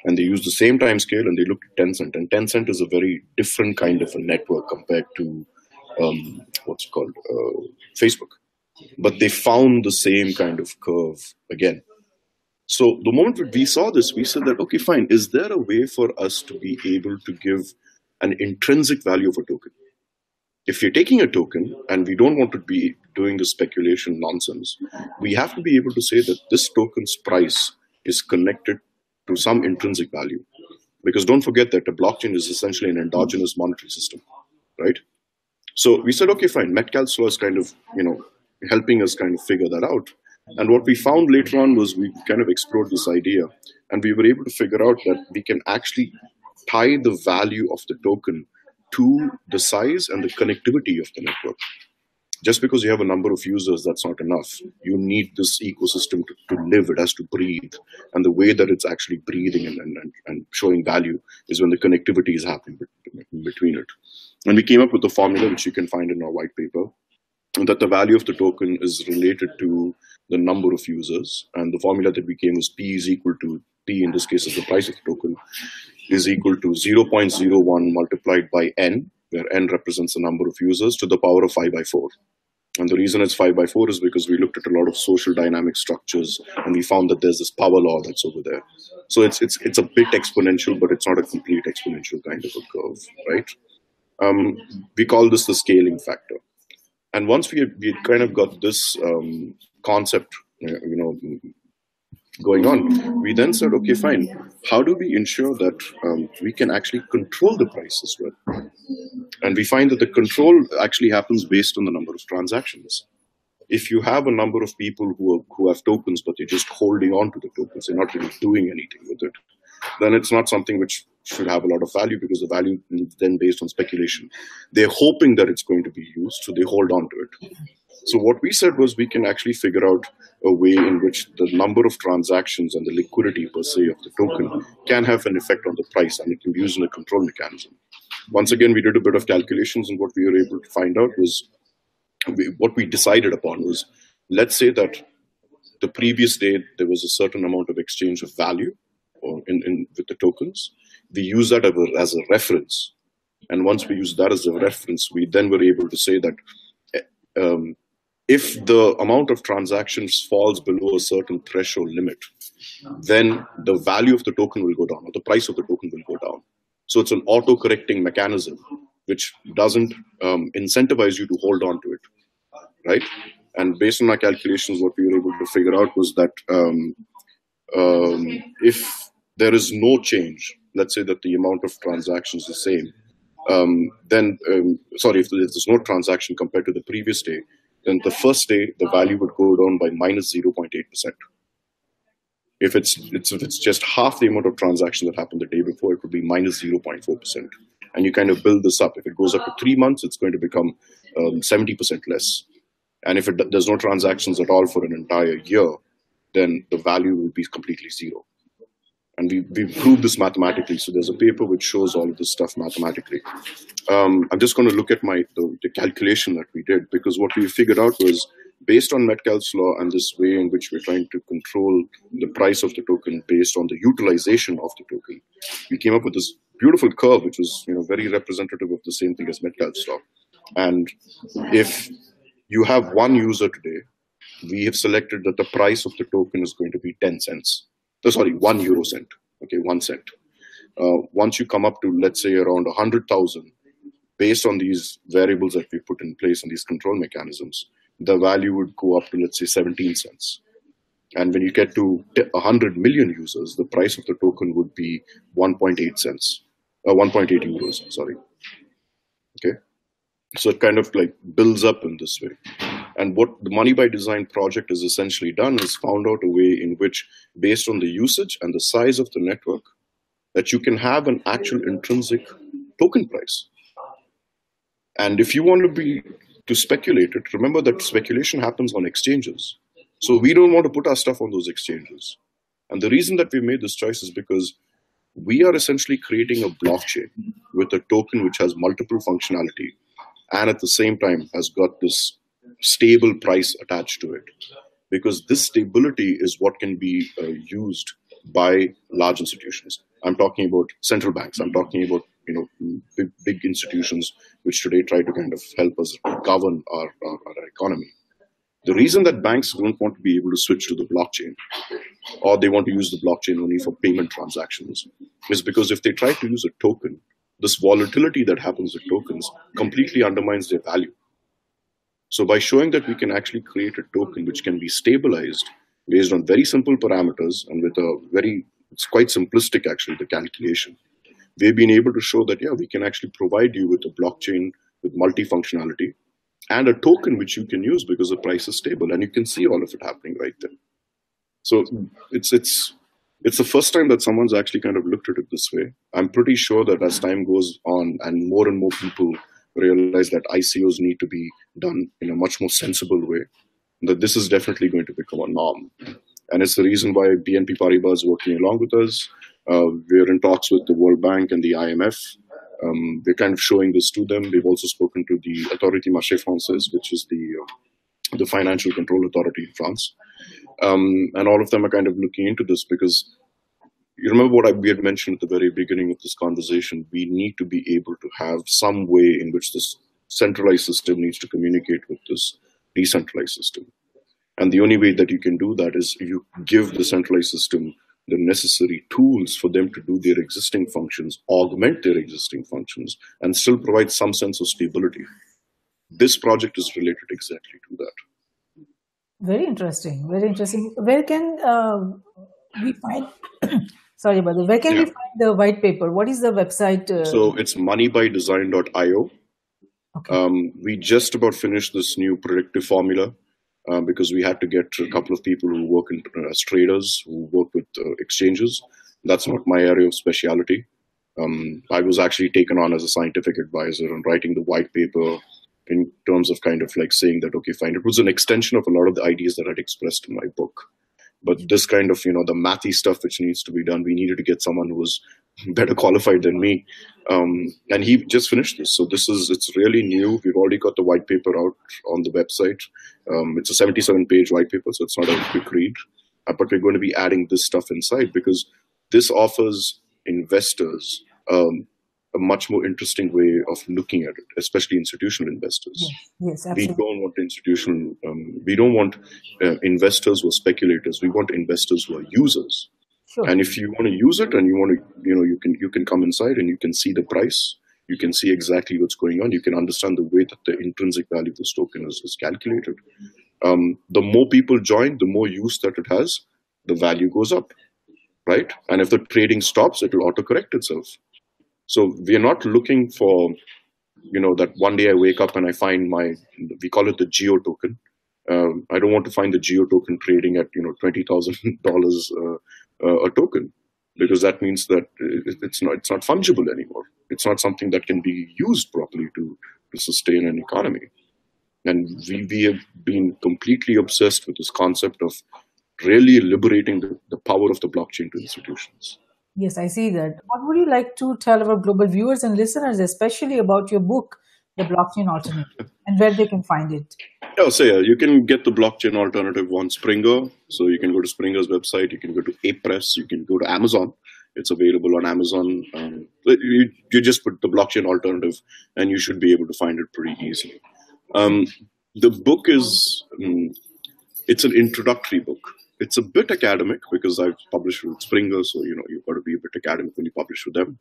and they used the same time scale and they looked at Tencent. And Tencent is a very different kind of a network compared to um, what's called uh, Facebook. But they found the same kind of curve again. So the moment we saw this, we said that okay, fine. Is there a way for us to be able to give an intrinsic value of a token? If you're taking a token and we don't want to be doing the speculation nonsense, we have to be able to say that this token's price is connected to some intrinsic value. Because don't forget that a blockchain is essentially an endogenous monetary system, right? So we said, okay, fine. Metcalfe's law is kind of, you know, helping us kind of figure that out. And what we found later on was we kind of explored this idea and we were able to figure out that we can actually tie the value of the token to the size and the connectivity of the network just because you have a number of users, that's not enough. You need this ecosystem to, to live, it has to breathe. And the way that it's actually breathing and, and, and showing value is when the connectivity is happening between it. And we came up with a formula, which you can find in our white paper, that the value of the token is related to the number of users. And the formula that we came was P is equal to P, in this case is the price of the token, is equal to 0.01 multiplied by N, where n represents the number of users, to the power of 5 by 4. And the reason it's 5 by 4 is because we looked at a lot of social dynamic structures and we found that there's this power law that's over there. So it's, it's, it's a bit exponential, but it's not a complete exponential kind of a curve, right? Um, we call this the scaling factor. And once we, we kind of got this um, concept, you know, going on, we then said, okay, fine. How do we ensure that um, we can actually control the price as well? And we find that the control actually happens based on the number of transactions. If you have a number of people who, are, who have tokens, but they're just holding on to the tokens, they're not really doing anything with it, then it's not something which should have a lot of value because the value is then based on speculation. They're hoping that it's going to be used, so they hold on to it. So what we said was we can actually figure out a way in which the number of transactions and the liquidity per se of the token can have an effect on the price and it can be used in a control mechanism. Once again, we did a bit of calculations and what we were able to find out was we, what we decided upon was let's say that the previous day there was a certain amount of exchange of value or in, in with the tokens. We use that as a reference. And once we use that as a reference, we then were able to say that um, if the amount of transactions falls below a certain threshold limit, then the value of the token will go down or the price of the token will go down. So it's an auto-correcting mechanism which doesn't um, incentivize you to hold on to it, right? And based on our calculations, what we were able to figure out was that um, um, if there is no change, let's say that the amount of transactions is the same, um, then, um, sorry, if there's no transaction compared to the previous day, then the first day the value would go down by minus 0.8%. If it's, it's, if it's just half the amount of transaction that happened the day before, it would be minus 0.4%. And you kind of build this up. If it goes up to three months, it's going to become 70% um, less. And if it, there's no transactions at all for an entire year, then the value will be completely zero. And we, we proved this mathematically. So there's a paper which shows all of this stuff mathematically. Um, I'm just going to look at my the, the, calculation that we did because what we figured out was based on Metcalfe's law and this way in which we're trying to control the price of the token based on the utilization of the token, we came up with this beautiful curve which was you know very representative of the same thing as Metcalfe's law. And if you have one user today, we have selected that the price of the token is going to be 10 cents oh, sorry, one euro cent, okay, one cent. Uh, once you come up to, let's say, around 100,000, based on these variables that we put in place and these control mechanisms, the value would go up to, let's say, 17 cents. And when you get to 100 million users, the price of the token would be 1.8 cents, uh, 1.8 euros, sorry. Okay. So it kind of like builds up in this way. And what the Money by Design project has essentially done is found out a way in which, based on the usage and the size of the network, that you can have an actual intrinsic token price. And if you want to be to speculate it, remember that speculation happens on exchanges. So we don't want to put our stuff on those exchanges. And the reason that we made this choice is because we are essentially creating a blockchain with a token which has multiple functionality and at the same time has got this stable price attached to it because this stability is what can be uh, used by large institutions. I'm talking about central banks. I'm talking about you know big, big institutions which today try to kind of help us govern our, our, our economy. The reason that banks don't want to be able to switch to the blockchain or they want to use the blockchain only for payment transactions is because if they try to use a token, this volatility that happens with tokens completely undermines their value. So by showing that we can actually create a token which can be stabilized based on very simple parameters and with a very, it's quite simplistic actually, the calculation. We've been able to show that, yeah, we can actually provide you with a blockchain with multi-functionality and a token which you can use because the price is stable and you can see all of it happening right there. So it's it's it's the first time that someone's actually kind of looked at it this way. I'm pretty sure that as time goes on and more and more people realize that ICOs need to be done in a much more sensible way, that this is definitely going to become a norm. And it's the reason why BNP Paribas is working along with us. Uh, we're in talks with the World Bank and the IMF um, we're kind of showing this to them. We've also spoken to the Autorité Marché Française, which is the uh, the financial control authority in France, um, and all of them are kind of looking into this because you remember what I, we had mentioned at the very beginning of this conversation. We need to be able to have some way in which this centralized system needs to communicate with this decentralized system. And the only way that you can do that is you give the centralized system the necessary tools for them to do their existing functions, augment their existing functions, and still provide some sense of stability. This project is related exactly to that. Very interesting. Very interesting. Where can uh, we find? Sorry about that. Where can yeah. we find the white paper? What is the website? Uh... So it's moneybydesign.io. Okay. Um, we just about finished this new predictive formula uh, because we had to get a couple of people who work in, uh, as traders who work with uh, exchanges. That's not my area of specialty. Um, I was actually taken on as a scientific advisor and writing the white paper in terms of kind of like saying that, okay, fine. It was an extension of a lot of the ideas that I'd expressed in my book. But this kind of, you know, the mathy stuff which needs to be done, we needed to get someone who was better qualified than me. Um, and he just finished this. So this is, it's really new. We've already got the white paper out on the website. Um, it's a 77 page white paper, so it's not a quick read. Uh, but we're going to be adding this stuff inside because this offers investors um, a much more interesting way of looking at it, especially institutional investors. Yes, yes absolutely. We don't want institutional, um, we don't want uh, investors who are speculators. We want investors who are users. Sure. And if you want to use it and you want to, you know, you can you can come inside and you can see the price. You can see exactly what's going on. You can understand the way that the intrinsic value of this token is, is calculated. Um, the more people join, the more use that it has, the value goes up, right? And if the trading stops, it will auto-correct itself. So we are not looking for, you know, that one day I wake up and I find my, we call it the geo token. Um, I don't want to find the geo token trading at, you know, $20,000 uh, uh, a token because that means that it's not it's not fungible anymore. It's not something that can be used properly to to sustain an economy. And we, we have been completely obsessed with this concept of really liberating the, the power of the blockchain to institutions. Yes, I see that. What would you like to tell our global viewers and listeners, especially about your book, The Blockchain Alternative, and where they can find it? Yeah, so yeah, you can get the blockchain alternative on Springer. So you can go to Springer's website, you can go to Apress, you can go to Amazon. It's available on Amazon. Um, you, you just put the blockchain alternative and you should be able to find it pretty easily. Um, the book is, um, it's an introductory book it's a bit academic because I've published with Springer, so you know you've got to be a bit academic when you publish with them.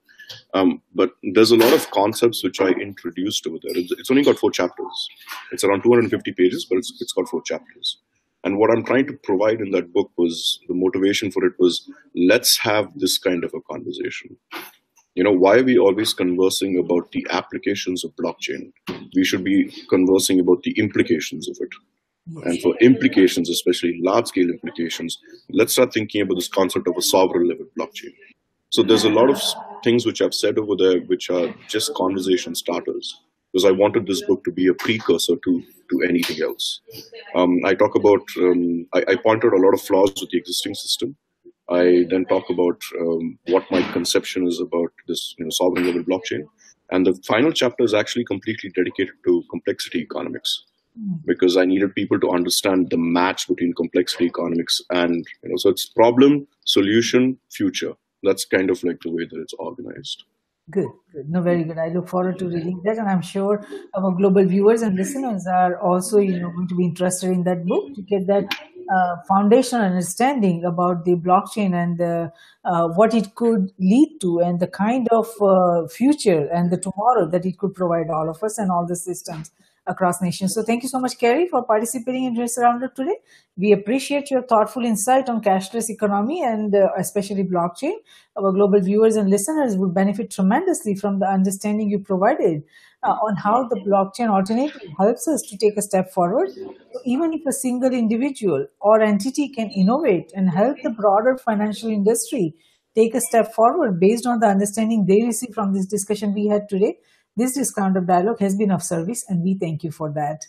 Um, but there's a lot of concepts which I introduced over there. It's, it's, only got four chapters. It's around 250 pages, but it's, it's got four chapters. And what I'm trying to provide in that book was the motivation for it was let's have this kind of a conversation. You know, why are we always conversing about the applications of blockchain? We should be conversing about the implications of it and for implications, especially large scale implications, let's start thinking about this concept of a sovereign level blockchain. So there's a lot of things which I've said over there which are just conversation starters because I wanted this book to be a precursor to to anything else. Um, I talk about um, I, I pointed a lot of flaws with the existing system. I then talk about um, what my conception is about this you know, sovereign level blockchain, and the final chapter is actually completely dedicated to complexity economics because I needed people to understand the match between complexity economics and you know so it's problem, solution, future. That's kind of like the way that it's organized. Good, good. No, very good. I look forward to reading that, and I'm sure our global viewers and listeners are also, you know, going to be interested in that book to get that uh, foundational understanding about the blockchain and uh, uh, what it could lead to, and the kind of uh, future and the tomorrow that it could provide all of us and all the systems across nations. So thank you so much, Kerry, for participating in Risk Roundup today. We appreciate your thoughtful insight on cashless economy and uh, especially blockchain. Our global viewers and listeners would benefit tremendously from the understanding you provided uh, on how the blockchain alternative helps us to take a step forward. So even if a single individual or entity can innovate and help the broader financial industry take a step forward based on the understanding they receive from this discussion we had today, this Risk Roundup dialogue has been of service, and we thank you for that.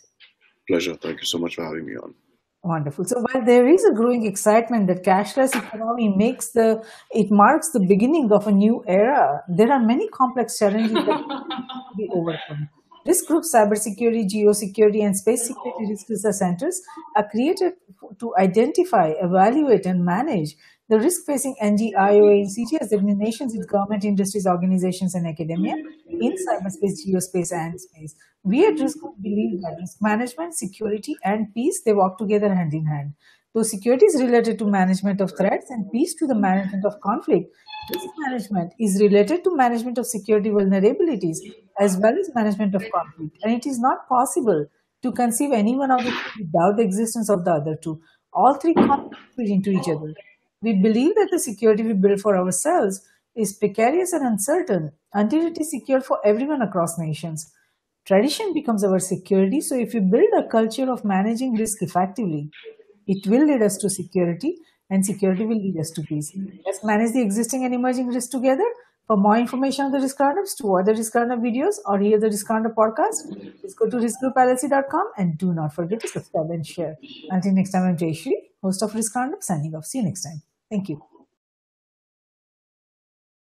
Pleasure. Thank you so much for having me on. Wonderful. So while there is a growing excitement that cashless economy makes the it marks the beginning of a new era, there are many complex challenges that need to be overcome. Risk group cybersecurity, geosecurity, and space security risk research centers are created to identify, evaluate, and manage the risk facing NGIOA CTS nations with government, industries, organizations, and academia in cyberspace, geospace, and space. We at Risk believe that risk management, security, and peace they walk together hand in hand. Though security is related to management of threats and peace to the management of conflict, risk management is related to management of security vulnerabilities as well as management of conflict. And it is not possible to conceive any one of the without the existence of the other two. All three contribute into each other. We believe that the security we build for ourselves is precarious and uncertain until it is secure for everyone across nations. Tradition becomes our security, so if we build a culture of managing risk effectively, it will lead us to security, and security will lead us to peace. Let's manage the existing and emerging risks together. For more information on the Risk Roundups, to other Risk Roundup videos, or hear the Risk Roundup podcast, please go to riskgroupllc.com and do not forget to subscribe and share. Until next time, I'm Jayashree, host of Risk Roundup, signing off. See you next time. Thank you.